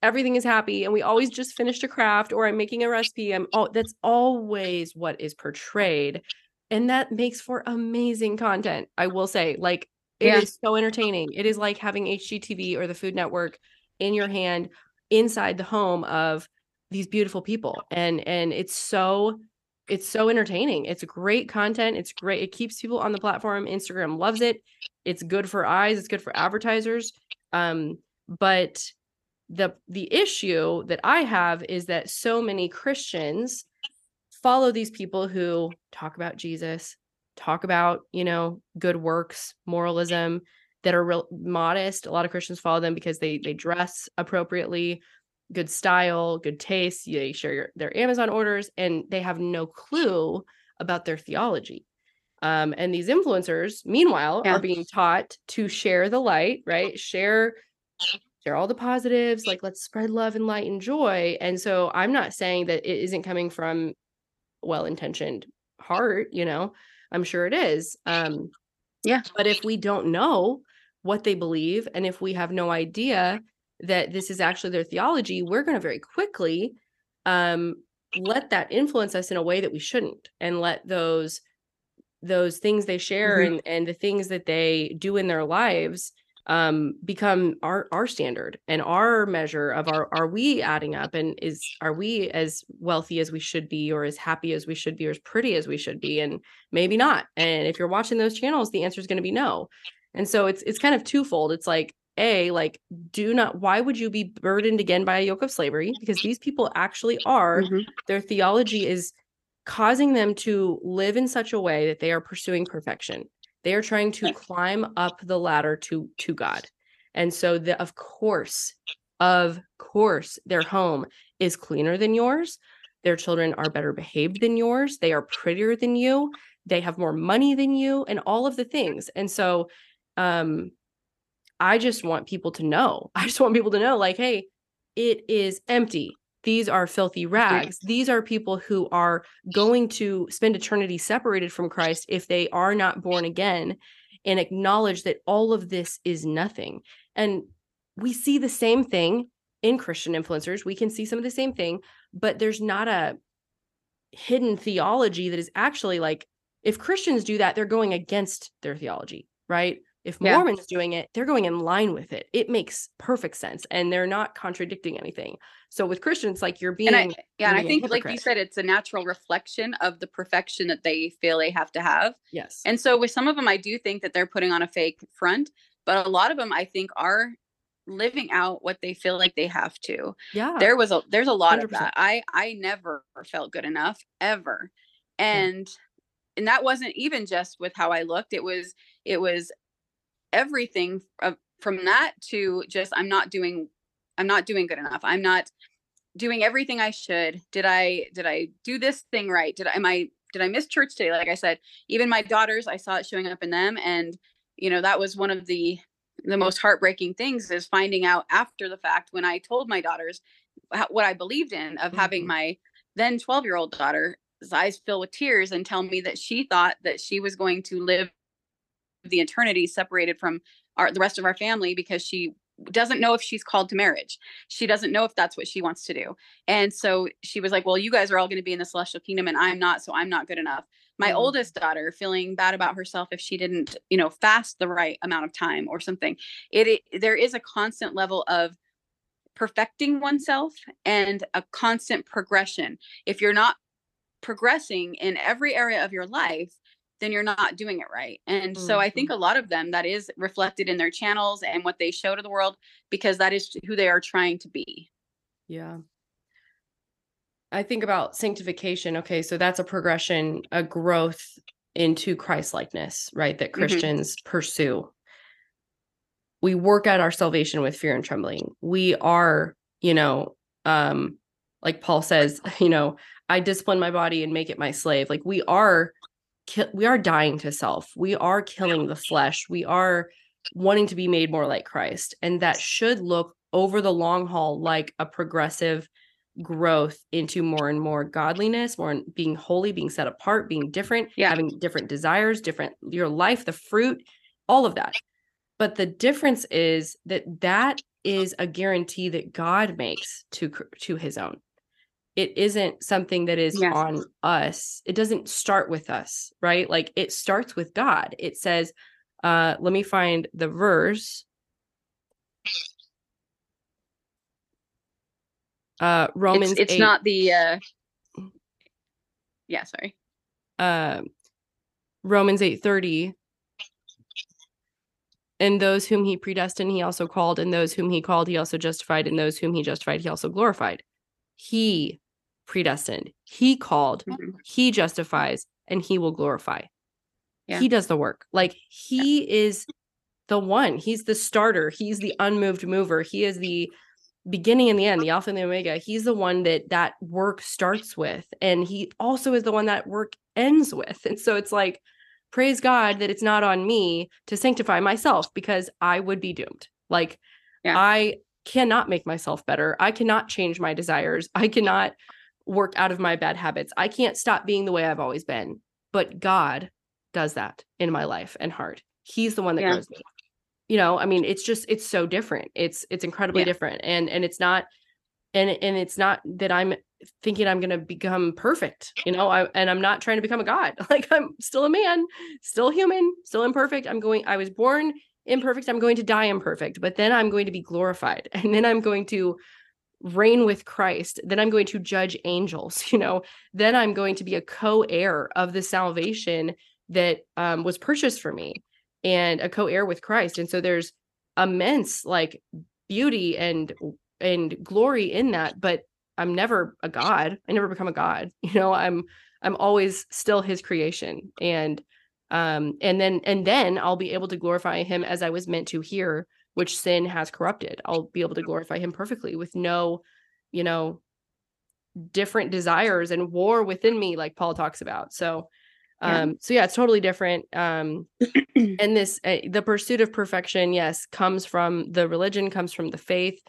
everything is happy. And we always just finished a craft or I'm making a recipe. I'm all that's always what is portrayed. And that makes for amazing content. I will say, like, it yeah. is so entertaining. It is like having HGTV or the Food Network in your hand inside the home of these beautiful people and and it's so it's so entertaining. It's great content. It's great. It keeps people on the platform. Instagram loves it. It's good for eyes. It's good for advertisers. Um but the the issue that i have is that so many christians follow these people who talk about jesus talk about you know good works moralism that are real modest. A lot of christians follow them because they they dress appropriately good style, good taste. They share your, their Amazon orders and they have no clue about their theology. Um, and these influencers, meanwhile, yeah. are being taught to share the light, right? Share share all the positives, like let's spread love and light and joy. And so I'm not saying that it isn't coming from well-intentioned heart, you know. I'm sure it is. Um yeah. But if we don't know what they believe and if we have no idea that this is actually their theology, we're going to very quickly um, let that influence us in a way that we shouldn't, and let those those things they share mm-hmm. and and the things that they do in their lives um become our our standard and our measure of our are we adding up and is are we as wealthy as we should be or as happy as we should be or as pretty as we should be? And maybe not. And if you're watching those channels the answer is going to be no. And so it's it's kind of twofold. It's like a like do not why would you be burdened again by a yoke of slavery? Because these people actually are mm-hmm. their theology is causing them to live in such a way that they are pursuing perfection. They are trying to climb up the ladder to to god. And so the of course of course their home is cleaner than yours. Their children are better behaved than yours. They are prettier than you. They have more money than you and all of the things. And so um I just want people to know. I just want people to know, like, hey, it is empty. These are filthy rags. These are people who are going to spend eternity separated from Christ if they are not born again and acknowledge that all of this is nothing. And we see the same thing in Christian influencers. We can see some of the same thing, but there's not a hidden theology that is actually like, if Christians do that, they're going against their theology, right? If yeah. Mormons doing it, they're going in line with it. It makes perfect sense and they're not contradicting anything. So with Christians, like you're being and I, yeah, and I think like you said, it's a natural reflection of the perfection that they feel they have to have. Yes. And so with some of them, I do think that they're putting on a fake front, but a lot of them I think are living out what they feel like they have to. Yeah. There was a there's a lot 100%. of that. I I never felt good enough ever. And yeah. and that wasn't even just with how I looked. It was it was everything from that to just i'm not doing i'm not doing good enough. I'm not doing everything i should. Did i did i do this thing right? Did i am i did i miss church today? Like i said even my daughters i saw it showing up in them and you know that was one of the the most heartbreaking things is finding out after the fact when i told my daughters what i believed in of mm-hmm. having my then 12 year old daughter's eyes fill with tears and tell me that she thought that she was going to live the eternity separated from our the rest of our family because she doesn't know if she's called to marriage. She doesn't know if that's what she wants to do. And so she was like, Well, you guys are all going to be in the celestial kingdom and I'm not, so I'm not good enough. My mm-hmm. oldest daughter feeling bad about herself if she didn't, you know, fast the right amount of time or something. It, it there is a constant level of perfecting oneself and a constant progression. If you're not progressing in every area of your life, then you're not doing it right. And mm-hmm. so I think mm-hmm. a lot of them that is reflected in their channels and what they show to the world because that is who they are trying to be. Yeah. I think about sanctification. Okay, so that's a progression, a growth into Christ likeness, right? That mm-hmm. Christians mm-hmm. pursue. We work out our salvation with fear and trembling. We are, you know, um, like Paul says, you know, I discipline my body and make it my slave. Like we are ki- we are dying to self. We are killing the flesh. We are wanting to be made more like Christ. And that should look over the long haul like a progressive growth into more and more godliness, more being holy, being set apart, being different, yeah. having different desires, different your life, the fruit, all of that. But the difference is that that is a guarantee that God makes to to his own it isn't something that is yes. on us. It doesn't start with us right? Like it starts with god. It says uh let me find the verse. Uh romans it's, it's 8. not the uh yeah sorry. Uh romans 8 30 and those whom he predestined he also called. And those whom he called he also justified. And those whom he justified he also glorified. He predestined. He called, mm-hmm. he justifies, and he will glorify. Yeah. He does the work. Like he yeah. is the one. He's the starter. He's the unmoved mover. He is the beginning and the end, the alpha and the omega. He's the one that that work starts with and he also is the one that work ends with. And so it's like praise God that it's not on me to sanctify myself because I would be doomed. Like yeah. I cannot make myself better. I cannot change my desires. I cannot work out of my bad habits. I can't stop being the way I've always been. But God does that in my life and heart. He's the one that yeah. grows me. You know, I mean, it's just it's so different. It's it's incredibly yeah. different. And and it's not and and it's not that I'm thinking I'm going to become perfect, you know, I, and I'm not trying to become a god. Like I'm still a man, still human, still imperfect. I'm going I was born imperfect. I'm going to die imperfect, but then I'm going to be glorified. And then I'm going to reign with Christ, then I'm going to judge angels, you know, then I'm going to be a co-heir of the salvation that um, was purchased for me and a co-heir with Christ. And so there's immense like beauty and and glory in that, but I'm never a god. I never become a god. You know, I'm I'm always still his creation. And um and then and then I'll be able to glorify him as I was meant to here which sin has corrupted. I'll be able to glorify him perfectly with no, you know, different desires and war within me like Paul talks about. So um yeah. so yeah, it's totally different. Um and this uh, the pursuit of perfection, yes, comes from the religion, comes from the faith.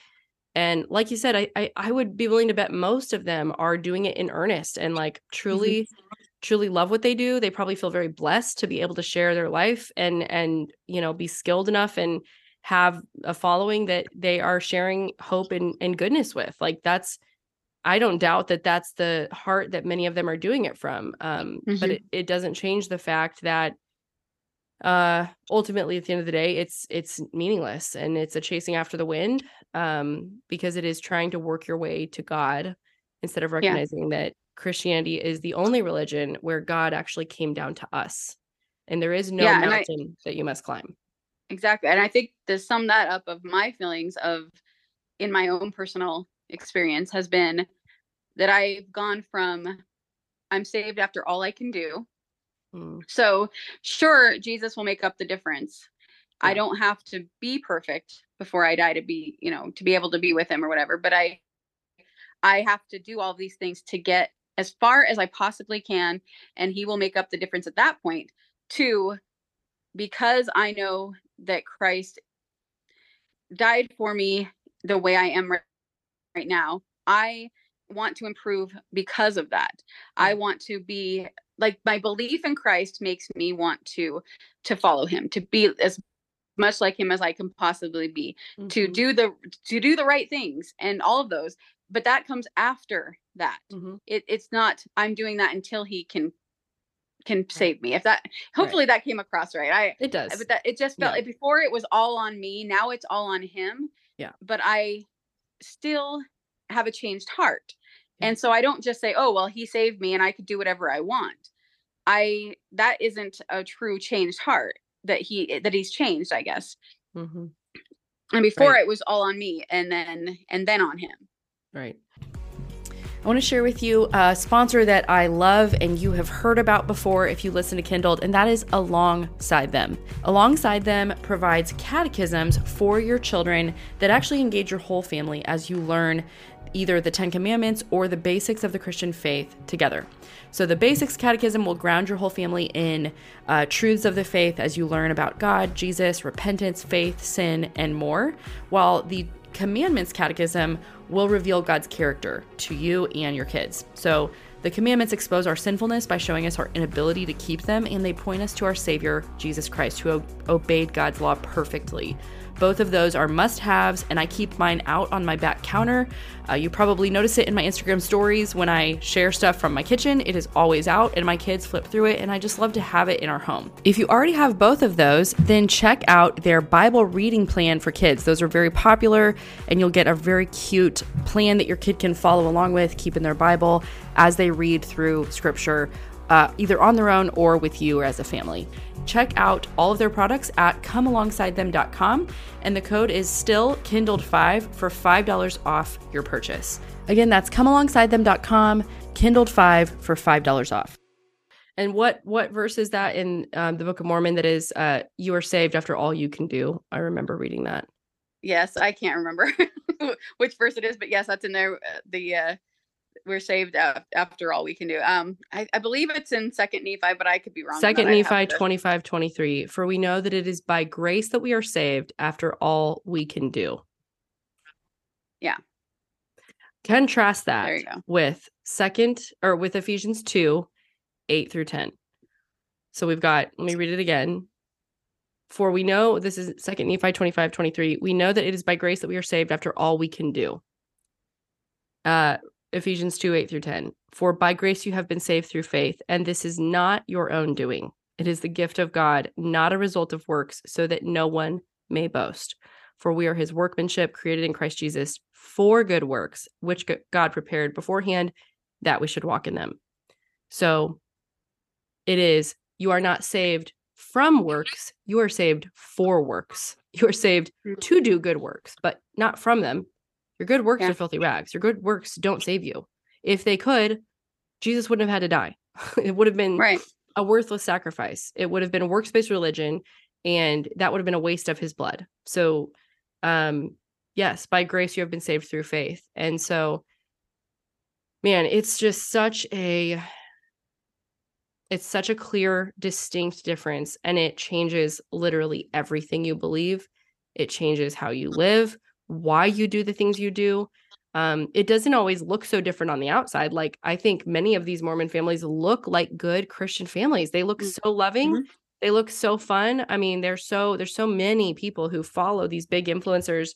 And like you said, I, I, I would be willing to bet most of them are doing it in earnest and like truly mm-hmm. truly love what they do. They probably feel very blessed to be able to share their life and and you know be skilled enough and have a following that they are sharing hope and, and goodness with. Like that's, I don't doubt that that's the heart that many of them are doing it from. Um, mm-hmm. But it, it doesn't change the fact that uh ultimately at the end of the day it's it's meaningless and it's a chasing after the wind um because it is trying to work your way to god instead of recognizing yeah. that christianity is the only religion where god actually came down to us and there is no yeah, mountain I, that you must climb exactly and i think to sum that up of my feelings of in my own personal experience has been that i've gone from i'm saved after all i can do mm. so sure jesus will make up the difference yeah. i don't have to be perfect before i die to be you know to be able to be with him or whatever but i i have to do all these things to get as far as i possibly can and he will make up the difference at that point to because i know that Christ died for me the way I am right, right now. I want to improve because of that. I want to be like my belief in Christ makes me want to to follow him, to be as much like him as I can possibly be, mm-hmm. to do the to do the right things and all of those. But that comes after that. Mm-hmm. It, it's not I'm doing that until he can can save me. If that hopefully right. that came across right. I it does. But that it just felt yeah. like before it was all on me. Now it's all on him. Yeah. But I still have a changed heart. And so I don't just say, "Oh, well, he saved me and I could do whatever I want." I that isn't a true changed heart that he that he's changed, I guess. Mm-hmm. And before right. it was all on me and then and then on him. Right. I want to share with you a sponsor that I love and you have heard about before if you listen to Kindled, and that is Alongside Them. Alongside Them provides catechisms for your children that actually engage your whole family as you learn either the Ten Commandments or the basics of the Christian faith together. So, the Basics Catechism will ground your whole family in uh, truths of the faith as you learn about God, Jesus, repentance, faith, sin, and more, while the Commandments Catechism will reveal God's character to you and your kids. So, the commandments expose our sinfulness by showing us our inability to keep them, and they point us to our Savior, Jesus Christ, who obeyed God's law perfectly. Both of those are must haves, and I keep mine out on my back counter. Uh, you probably notice it in my Instagram stories when I share stuff from my kitchen. It is always out, and my kids flip through it, and I just love to have it in our home. If you already have both of those, then check out their Bible reading plan for kids. Those are very popular, and you'll get a very cute plan that your kid can follow along with, keeping their Bible as they read through scripture, uh, either on their own or with you or as a family. Check out all of their products at comealongsidethem.com, and the code is still Kindled5 for $5 off your purchase. Again, that's comealongsidethem.com, Kindled5 for $5 off. And what what verse is that in um, the Book of Mormon that is uh, you are saved after all you can do? I remember reading that. Yes, I can't remember which verse it is, but yes, that's in there. Uh, the uh, we're saved after all we can do. Um, I, I believe it's in Second Nephi, but I could be wrong. Second Nephi 25, 23. For we know that it is by grace that we are saved after all we can do. Yeah. Contrast that with second or with Ephesians 2, 8 through 10. So we've got, let me read it again. For we know, this is second Nephi 25, 23. We know that it is by grace that we are saved after all we can do. Uh, Ephesians 2 8 through 10. For by grace you have been saved through faith, and this is not your own doing. It is the gift of God, not a result of works, so that no one may boast. For we are his workmanship, created in Christ Jesus for good works, which God prepared beforehand that we should walk in them. So it is, you are not saved from works, you are saved for works. You are saved to do good works, but not from them, your good works yeah. are filthy rags. Your good works don't save you. If they could, Jesus wouldn't have had to die. it would have been right. a worthless sacrifice. It would have been a works-based religion and that would have been a waste of his blood. So um yes, by grace you have been saved through faith. And so man, it's just such a it's such a clear distinct difference and it changes literally everything you believe. It changes how you live why you do the things you do. Um, it doesn't always look so different on the outside. Like I think many of these Mormon families look like good Christian families. They look mm, so loving. Mm-hmm. They look so fun. I mean, there's so there's so many people who follow these big influencers.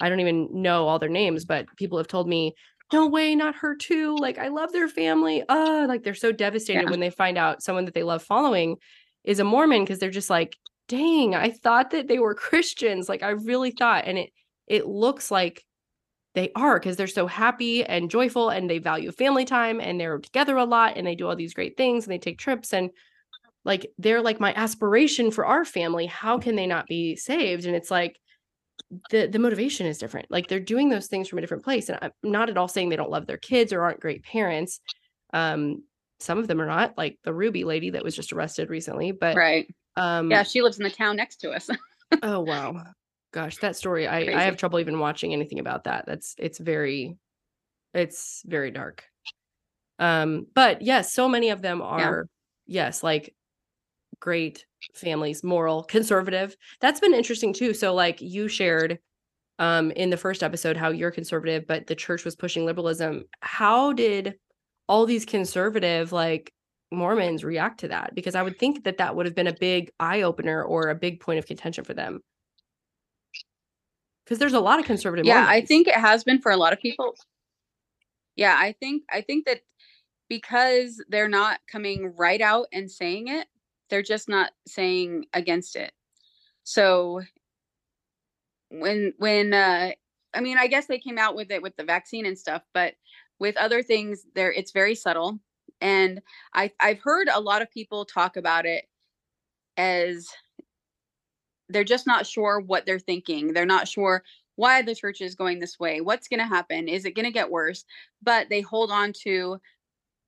I don't even know all their names, but people have told me, "No way, not her too." Like I love their family. Uh, like they're so devastated yeah. when they find out someone that they love following is a Mormon because they're just like, "Dang, I thought that they were Christians." Like I really thought, and it it looks like they are because they're so happy and joyful and they value family time and they're together a lot and they do all these great things and they take trips and like they're like my aspiration for our family how can they not be saved? And it's like the the motivation is different. Like they're doing those things from a different place and i'm not at all saying they don't love their kids or aren't great parents. Um some of them are not like the ruby lady that was just arrested recently but right. um yeah she lives in the town next to us. Oh wow gosh that story i Crazy. i have trouble even watching anything about that that's it's very it's very dark um but yes so many of them are yeah. yes like great families moral conservative that's been interesting too so like you shared um, in the first episode how you're conservative, but the church was pushing liberalism. How did all these conservative like Mormons react to that? Because I would think that that would have been a big eye opener or a big point of contention for them. Because there's a lot of conservative. Yeah, Mormons. I think it has been for a lot of people. Yeah, I think I think that because they're not coming right out and saying it, they're just not saying against it. So when when uh I mean, I guess they came out with it with the vaccine and stuff, but with other things there it's very subtle and I I've heard a lot of people talk about it as they're just not sure what they're thinking. They're not sure why the church is going this way. What's going to happen? Is it going to get worse? But they hold on to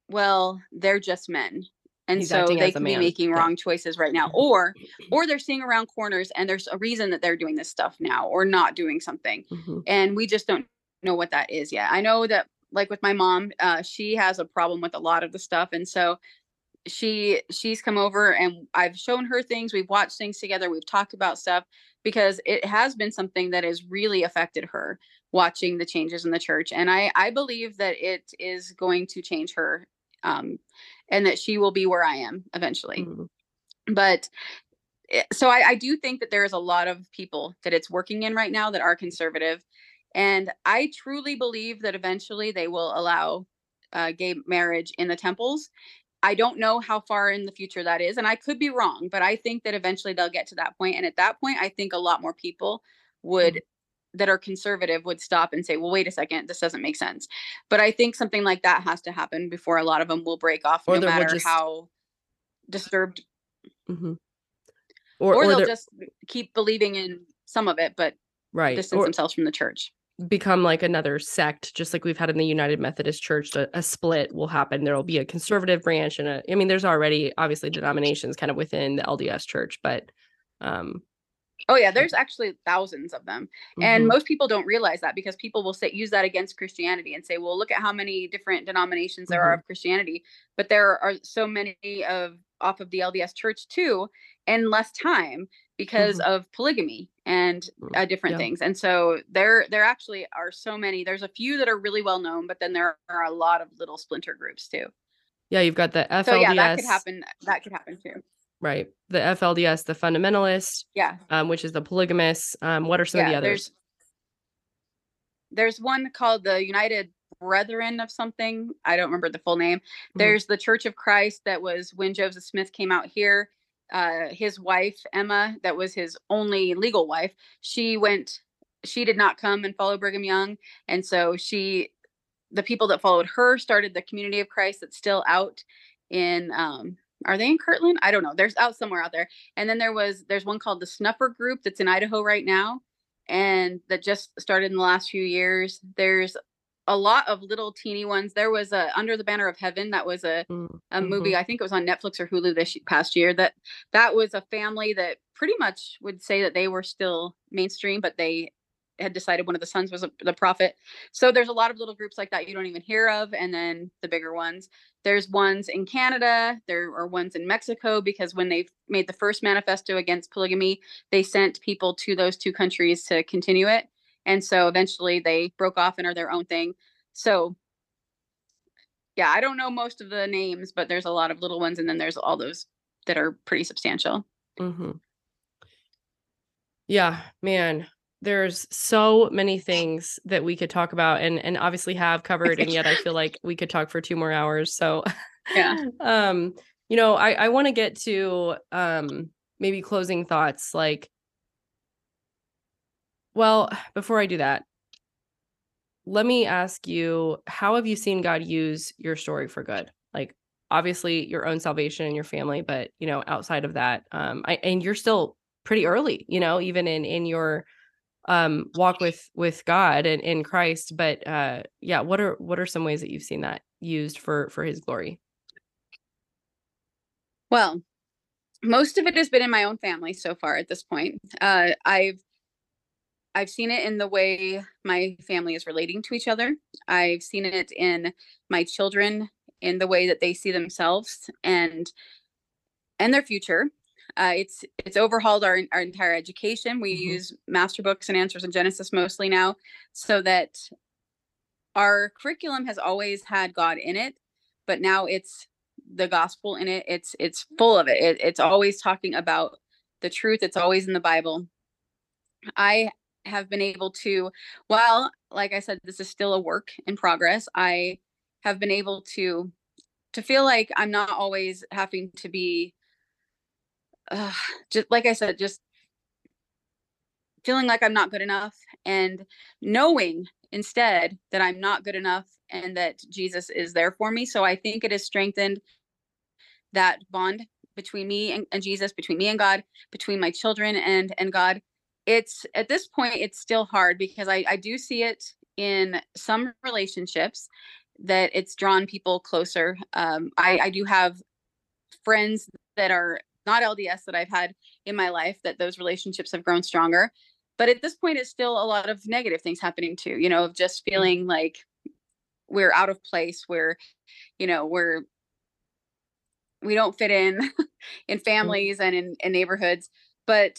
well, they're just men and He's so they can be making Yeah. wrong choices right now or or they're seeing around corners and there's a reason that they're doing this stuff now or not doing something Mhm. and we just don't know what that is yet i know that like with my mom uh, she has a problem with a lot of the stuff and so she she's come over and i've shown her things we've watched things together we've talked about stuff because it has been something that has really affected her watching the changes in the church and i i believe that it is going to change her um and that she will be where i am eventually Mhm. but eh, so I, I do think that there is a lot of people that it's working in right now that are conservative and i truly believe that eventually they will allow uh, gay marriage in the temples i don't know how far in the future that is and i could be wrong but i think that eventually they'll get to that point and at that point i think a lot more people would that are conservative would stop and say well wait a second this doesn't make sense but i think something like that has to happen before a lot of them will break off Or no matter just- how disturbed Mhm. or, Or, or they'll just keep believing in some of it but right. distance Or themselves from the church become like another sect, just like we've had in the United Methodist Church. A, a split will happen. There will be a conservative branch and a. I mean, there's already obviously denominations kind of within the LDS Church, but um, oh yeah there's actually thousands of them and mhm. most people don't realize that because people will say use that against christianity and say well look at how many different denominations there are Mhm. of christianity but there are so many of off of the lds church too and less time because of polygamy and uh, different Mm-hmm. Yeah. things and so there there actually are so many there's a few that are really well known but then there are a lot of little splinter groups too yeah, you've got the FLDS. so yeah that could happen that could happen too Right. The FLDS, the fundamentalist, yeah um, which is the polygamous. Um, what are some of the others? There's, there's one called the United Brethren of something. I don't remember the full name. Mm-hmm. There's the Church of Christ that was when Joseph Smith came out here. Uh, his wife Emma, that was his only legal wife. She went. She did not come and follow Brigham Young, and so she, the people that followed her, started the Community of Christ that's still out in. Um, are they in Kirtland? I don't know. There's out somewhere out there. And then there was there's one called the Snuffer Group that's in Idaho right now and that just started in the last few years. There's a lot of little teeny ones. There was a Under the Banner of Heaven that was a Mm, a movie. I think it was on Netflix or Hulu this past year. That that was a family that pretty much would say that they were still mainstream, but they had decided one of the sons was a, the prophet. So there's a lot of little groups like that you don't even hear of, and then the bigger ones. There's ones in Canada. There are ones in Mexico because when they made the first manifesto against polygamy, they sent people to those two countries to continue it, and so eventually they broke off and are their own thing. So yeah, I don't know most of the names, but there's a lot of little ones, and then there's all those that are pretty substantial. hmm Yeah, man, there's so many things that we could talk about and and obviously have covered, and yet I feel like we could talk for two more hours. So, Yeah. um, you know, I I want to get to um maybe closing thoughts, like, well, before I do that, let me ask you, how have you seen God use your story for good? Like, obviously, your own salvation and your family, but you know, outside of that, um, I and you're still pretty early, you know, even in in your um walk with with God and in Christ. But uh yeah, what are what are some ways that you've seen that used for for his glory? Well, most of it has been in my own family so far at this point. Uh, I've I've seen it in the way my family is relating to each other. I've seen it in my children in the way that they see themselves and and their future. Uh, it's it's overhauled our our entire education. We Mhm. use master books and answers in Genesis mostly now, so that our curriculum has always had God in it, but now it's the gospel in it. It's it's full of it. it it's always talking about the truth. It's always in the Bible. I have been able to, while like I said, this is still a work in progress. I have been able to to feel like I'm not always having to be uh, just like I said, just feeling like I'm not good enough and knowing instead that I'm not good enough and that Jesus is there for me. So I think it has strengthened that bond between me and, and Jesus, between me and God, between my children and and God. It's at this point it's still hard because I, I do see it in some relationships that it's drawn people closer. Um, I, I do have friends that are not LDS that I've had in my life that those relationships have grown stronger. But at this point, it's still a lot of negative things happening too, you know, of just feeling like we're out of place, where, you know, we're, we don't fit in in families and in, in neighborhoods. But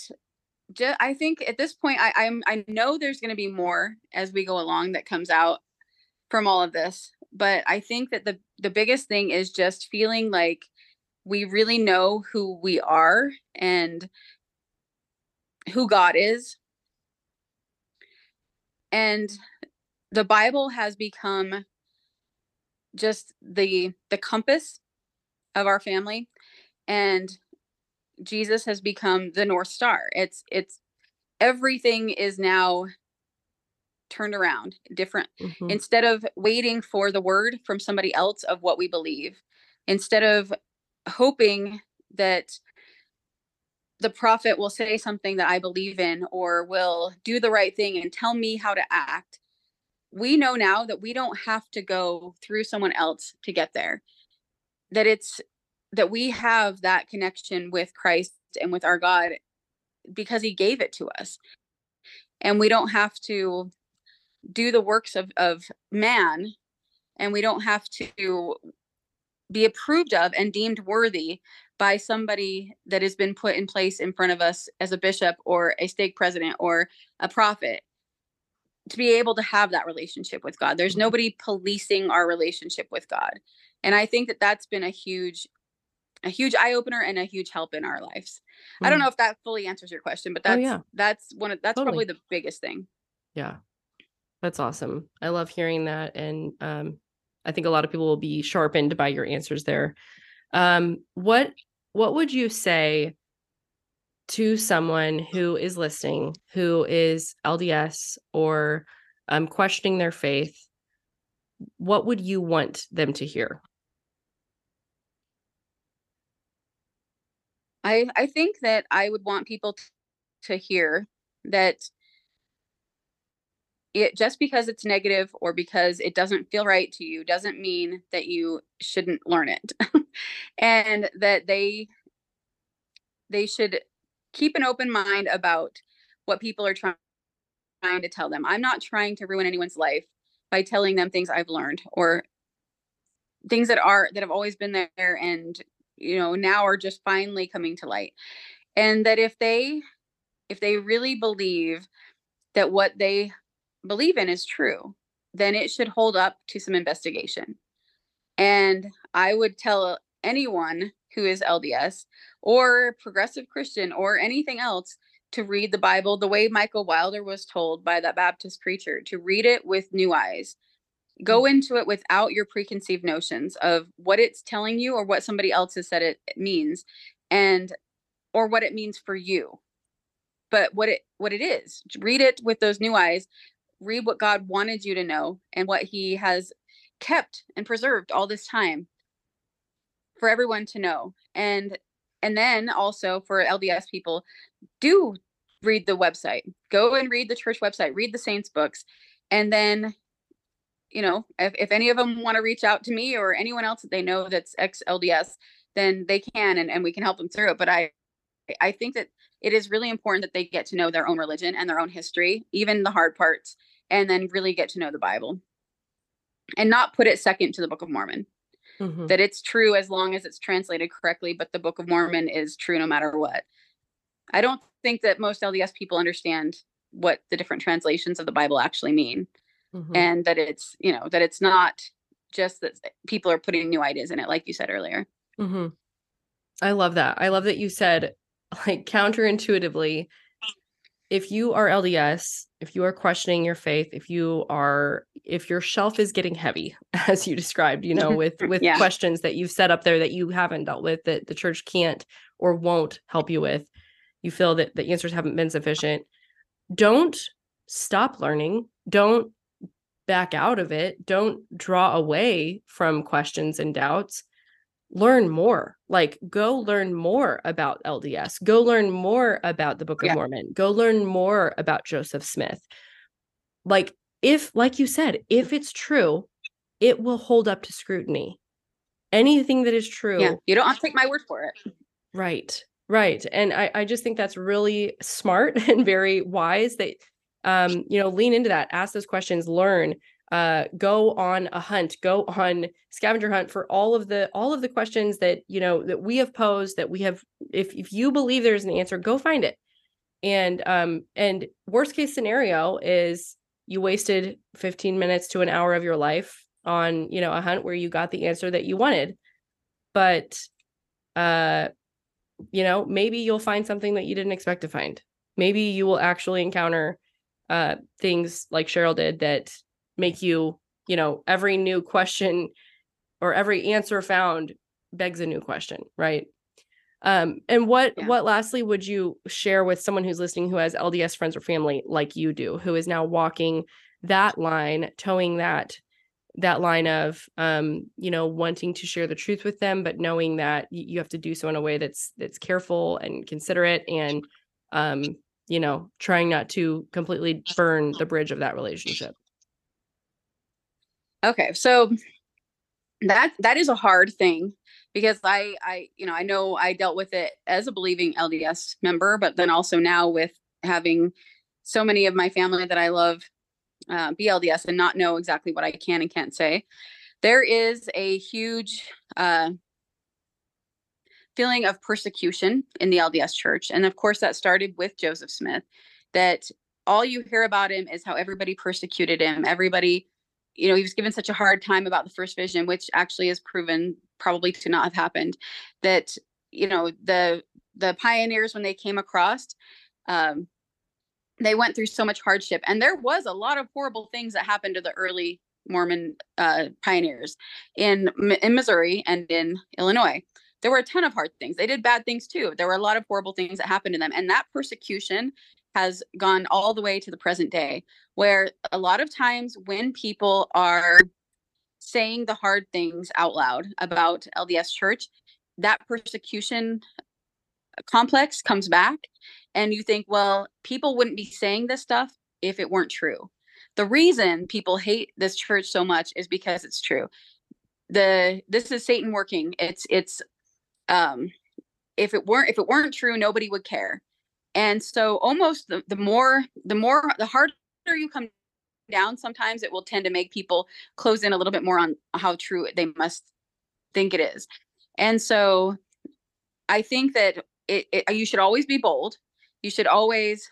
just, I think at this point, I, I'm, I know there's going to be more as we go along that comes out from all of this. But I think that the, the biggest thing is just feeling like we really know who we are and who God is. And the Bible has become just the the compass of our family and Jesus has become the north star. It's it's everything is now turned around different Mhm. instead of waiting for the word from somebody else of what we believe instead of hoping that the prophet will say something that I believe in or will do the right thing and tell me how to act. We know now that we don't have to go through someone else to get there. That it's that we have that connection with Christ and with our God because he gave it to us. And we don't have to do the works of, of man and we don't have to be approved of and deemed worthy by somebody that has been put in place in front of us as a bishop or a stake president or a prophet to be able to have that relationship with God. There's nobody policing our relationship with God. And I think that that's been a huge a huge eye opener and a huge help in our lives. I don't Mm. know if that fully answers your question, but Oh, that's yeah. that's one of that's Totally. probably the biggest thing. Yeah. That's awesome. I love hearing that. And um, I think a lot of people will be sharpened by your answers there. Um, what what would you say to someone who is listening, who is LDS or um, questioning their faith? What would you want them to hear? I I think that I would want people to hear that it just because it's negative or because it doesn't feel right to you doesn't mean that you shouldn't learn it. and that they they should keep an open mind about what people are trying trying to tell them. I'm not trying to ruin anyone's life by telling them things I've learned or things that are that have always been there and you know now are just finally coming to light. And that if they if they really believe that what they believe in is true then it should hold up to some investigation. And i would tell anyone who is lds or progressive christian or anything else to read the bible the way Micah Wilder was told by that baptist preacher to read it with new eyes go mm. into it without your preconceived notions of what it's telling you or what somebody else has said it means and or what it means for you. But what it what it is read it with those new eyes read what god wanted you to know and what he has kept and preserved all this time for everyone to know. And and then also for lds people do read the website. Go and read the church website read the saints books and then you know, if, if any of them want to reach out to me or anyone else that they know that's ex LDS, then they can and, and we can help them through it. But I I think that it is really important that they get to know their own religion and their own history, even the hard parts, and then really get to know the Bible and not put it second to the Book of Mormon. mm-hmm. that it's true as long as it's translated correctly, but the Book of Mormon is true no matter what. I don't think that most LDS people understand what the different translations of the Bible actually mean. Mm-hmm. And that it's, you know, that it's not just that people are putting new ideas in it, like you said earlier. Mm-hmm. I love that. I love that you said, like, counterintuitively, if you are LDS, if you are questioning your faith, if you are, if your shelf is getting heavy, as you described, you know, with with yeah. questions that you've set up there that you haven't dealt with, that the church can't or won't help you with, you feel that the answers haven't been sufficient. Don't stop learning. Don't back out of it. Don't draw away from questions and doubts. Learn more. Like, go learn more about LDS. Go learn more about the Book of yeah. Mormon. Go learn more about Joseph Smith. Like, if, like you said, if it's true, it will hold up to scrutiny. Anything that is true. Yeah, you don't have to take my word for it. Right. Right. And I, I just think that's really smart and very wise that um, you know, lean into that, ask those questions, learn, uh, go on a hunt, go on scavenger hunt for all of the all of the questions that you know that we have posed, that we have. If if you believe there's an answer, go find it. And um, and worst case scenario is you wasted 15 minutes to an hour of your life on you know a hunt where you got the answer that you wanted but uh you know maybe you'll find something that you didn't expect to find maybe you will actually encounter uh, things like Cheryl did that make you, you know, every new question or every answer found begs a new question, right? Um, and what yeah. what lastly would you share with someone who's listening who has LDS friends or family like you do, who is now walking that line, toeing that that line of um, you know, wanting to share the truth with them, but knowing that you have to do so in a way that's that's careful and considerate and um, you know, trying not to completely burn the bridge of that relationship. Okay. So that that is a hard thing because I I you know, I know I dealt with it as a believing LDS member, but then also now with having so many of my family that I love uh, BLDS and not know exactly what I can and can't say. There is a huge uh, feeling of persecution in the LDS church. And of course, that started with Joseph Smith, that all you hear about him is how everybody persecuted him. Everybody, you know, he was given such a hard time about the first vision, which actually is proven probably to not have happened. That, you know, the the pioneers when they came across, um, they went through so much hardship. And there was a lot of horrible things that happened to the early Mormon uh, pioneers in in Missouri and in Illinois there were a ton of hard things. They did bad things too. There were a lot of horrible things that happened to them. And that persecution has gone all the way to the present day, where a lot of times when people are saying the hard things out loud about LDS Church, that persecution complex comes back. And you think, well, people wouldn't be saying this stuff if it weren't true. The reason people hate this church so much is because it's true the this is satan working it's it's um, if it weren't if it weren't true, nobody would care. And so almost the, the more the more the harder you come down, sometimes it will tend to make people close in a little bit more on how true they must think it is. And so I think that it, it you should always be bold. You should always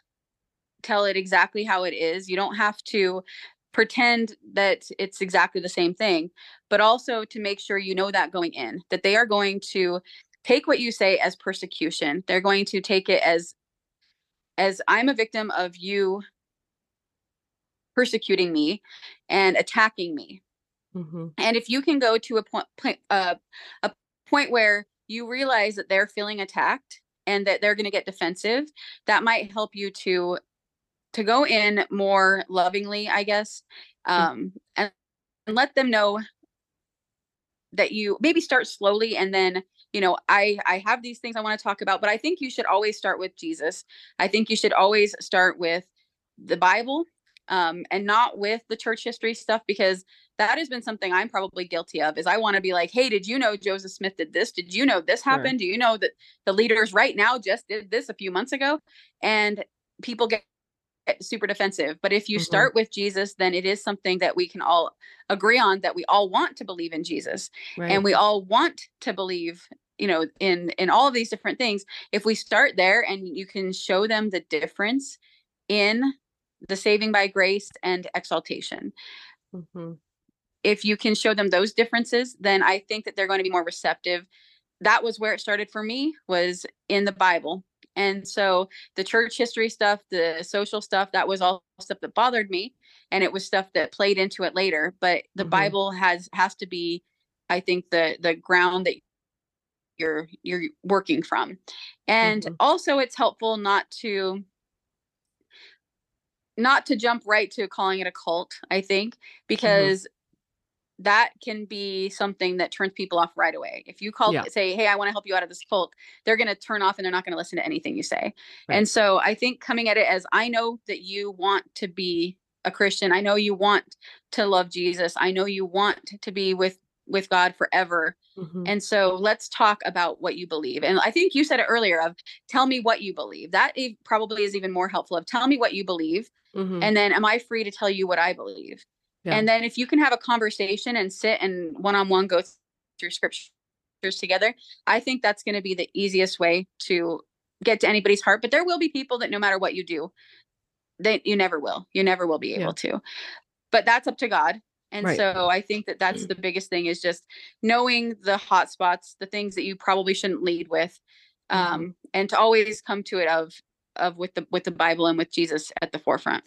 tell it exactly how it is. You don't have to pretend that it's exactly the same thing, but also to make sure you know that going in, that they are going to take what you say as persecution. They're going to take it as as I'm a victim of you persecuting me and attacking me. Mm-hmm. And if you can go to a point, point uh, a point where you realize that they're feeling attacked and that they're going to get defensive, that might help you to to go in more lovingly, I guess, mm. um, and, and let them know that you maybe start slowly and then you know i i have these things i want to talk about but i think you should always start with jesus i think you should always start with the bible um, and not with the church history stuff because that has been something i'm probably guilty of is i want to be like hey did you know joseph smith did this did you know this happened sure. do you know that the leaders right now just did this a few months ago and people get super defensive. But if you mm-hmm. start with Jesus, then it is something that we can all agree on that we all want to believe in Jesus. Right. And we all want to believe you know in in all of these different things if we start there and you can show them the difference in the saving by grace and exaltation mm-hmm. if you can show them those differences then i think that they're going to be more receptive that was where it started for me was in the bible and so the church history stuff, the social stuff, that was all stuff that bothered me. And it was stuff that played into it later. But the mm-hmm. Bible has has to be, I think, the the ground that you're you're working from. And mm-hmm. also it's helpful not to not to jump right to calling it a cult, I think, mm-hmm. That can be something that turns people off right away. If you call, yeah. say, Hey, I want to help you out of this cult, they're going to turn off and they're not going to listen to anything you say. Right. And so I think coming at it as I know that you want to be a Christian. I know you want to love Jesus. I know you want to be with with God forever. Mm-hmm. And so let's talk about what you believe. And I think you said it earlier of tell me what you believe. That probably is even more helpful of tell me what you believe. Mm-hmm. And then am I free to tell you what I believe? Yeah. And then if you can have a conversation and sit and one on one go through scriptures together, I think that's going to be the easiest way to get to anybody's heart. But there will be people that no matter what you do, that you never will. You never will be able yeah. to. But that's up to God. And right. so I think that that's the biggest thing is just knowing the hot spots, the things that you probably shouldn't lead with, mm-hmm. um, and to always come to it of of with the with the Bible and with Jesus at the forefront.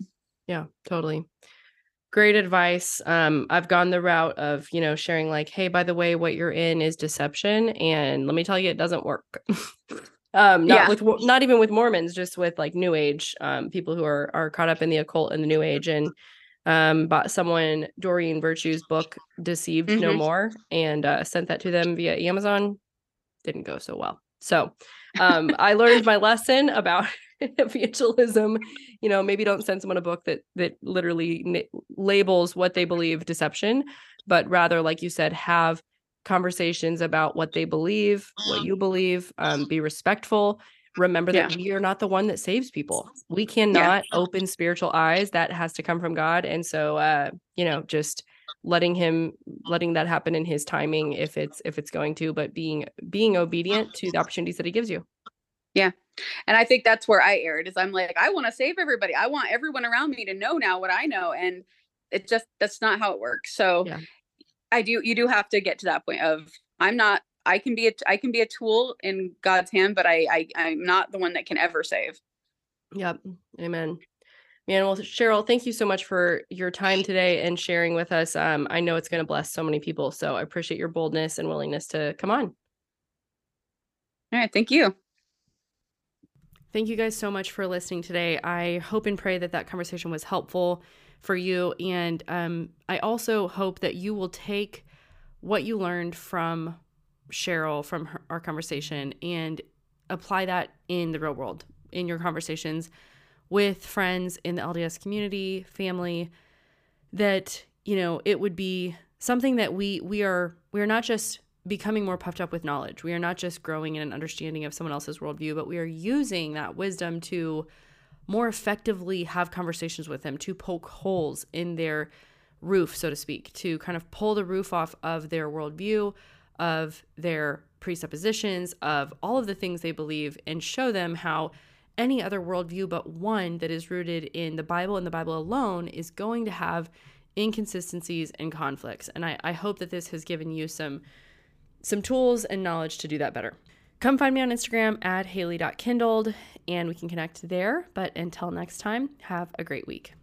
Yeah, totally great advice. Um, I've gone the route of, you know, sharing like, hey, by the way, what you're in is deception. And let me tell you, it doesn't work. um, not yeah. with not even with Mormons, just with like new age, um, people who are are caught up in the occult and the new age. And um bought someone Doreen Virtue's book, Deceived mm-hmm. No More, and uh, sent that to them via Amazon. Didn't go so well. So um I learned my lesson about evangelism you know maybe don't send someone a book that that literally n- labels what they believe deception but rather like you said have conversations about what they believe what you believe um, be respectful remember yeah. that we are not the one that saves people we cannot yeah. open spiritual eyes that has to come from god and so uh you know just letting him letting that happen in his timing if it's if it's going to but being being obedient to the opportunities that he gives you yeah and i think that's where i erred is i'm like i want to save everybody. I want everyone around me to know now what i know and it just that's not how it works. So yeah. i do you do have to get to that point of i'm not i can be a i can be a tool in god's hand but i, I i'm not the one that can ever save. Yep. Amen. Man well cheryl thank you so much for your time today and sharing with us. Um i know it's going to bless so many people so i appreciate your boldness and willingness to come on. All right thank you Thank you guys so much for listening today. I hope and pray that that conversation was helpful for you. And um, I also hope that you will take what you learned from Cheryl, from her, our conversation, and apply that in the real world, in your conversations with friends in the LDS community, family, that, you know, it would be something that we we are we are not just becoming more puffed up with knowledge. We are not just growing in an understanding of someone else's worldview, but we are using that wisdom to more effectively have conversations with them, to poke holes in their roof, so to speak, to kind of pull the roof off of their worldview, of their presuppositions, of all of the things they believe, and show them how any other worldview but one that is rooted in the Bible and the Bible alone is going to have inconsistencies and conflicts. And I, I hope that this has given you some some tools and knowledge to do that better. Come find me on Instagram at haley.kindled and we can connect there. But until next time, have a great week.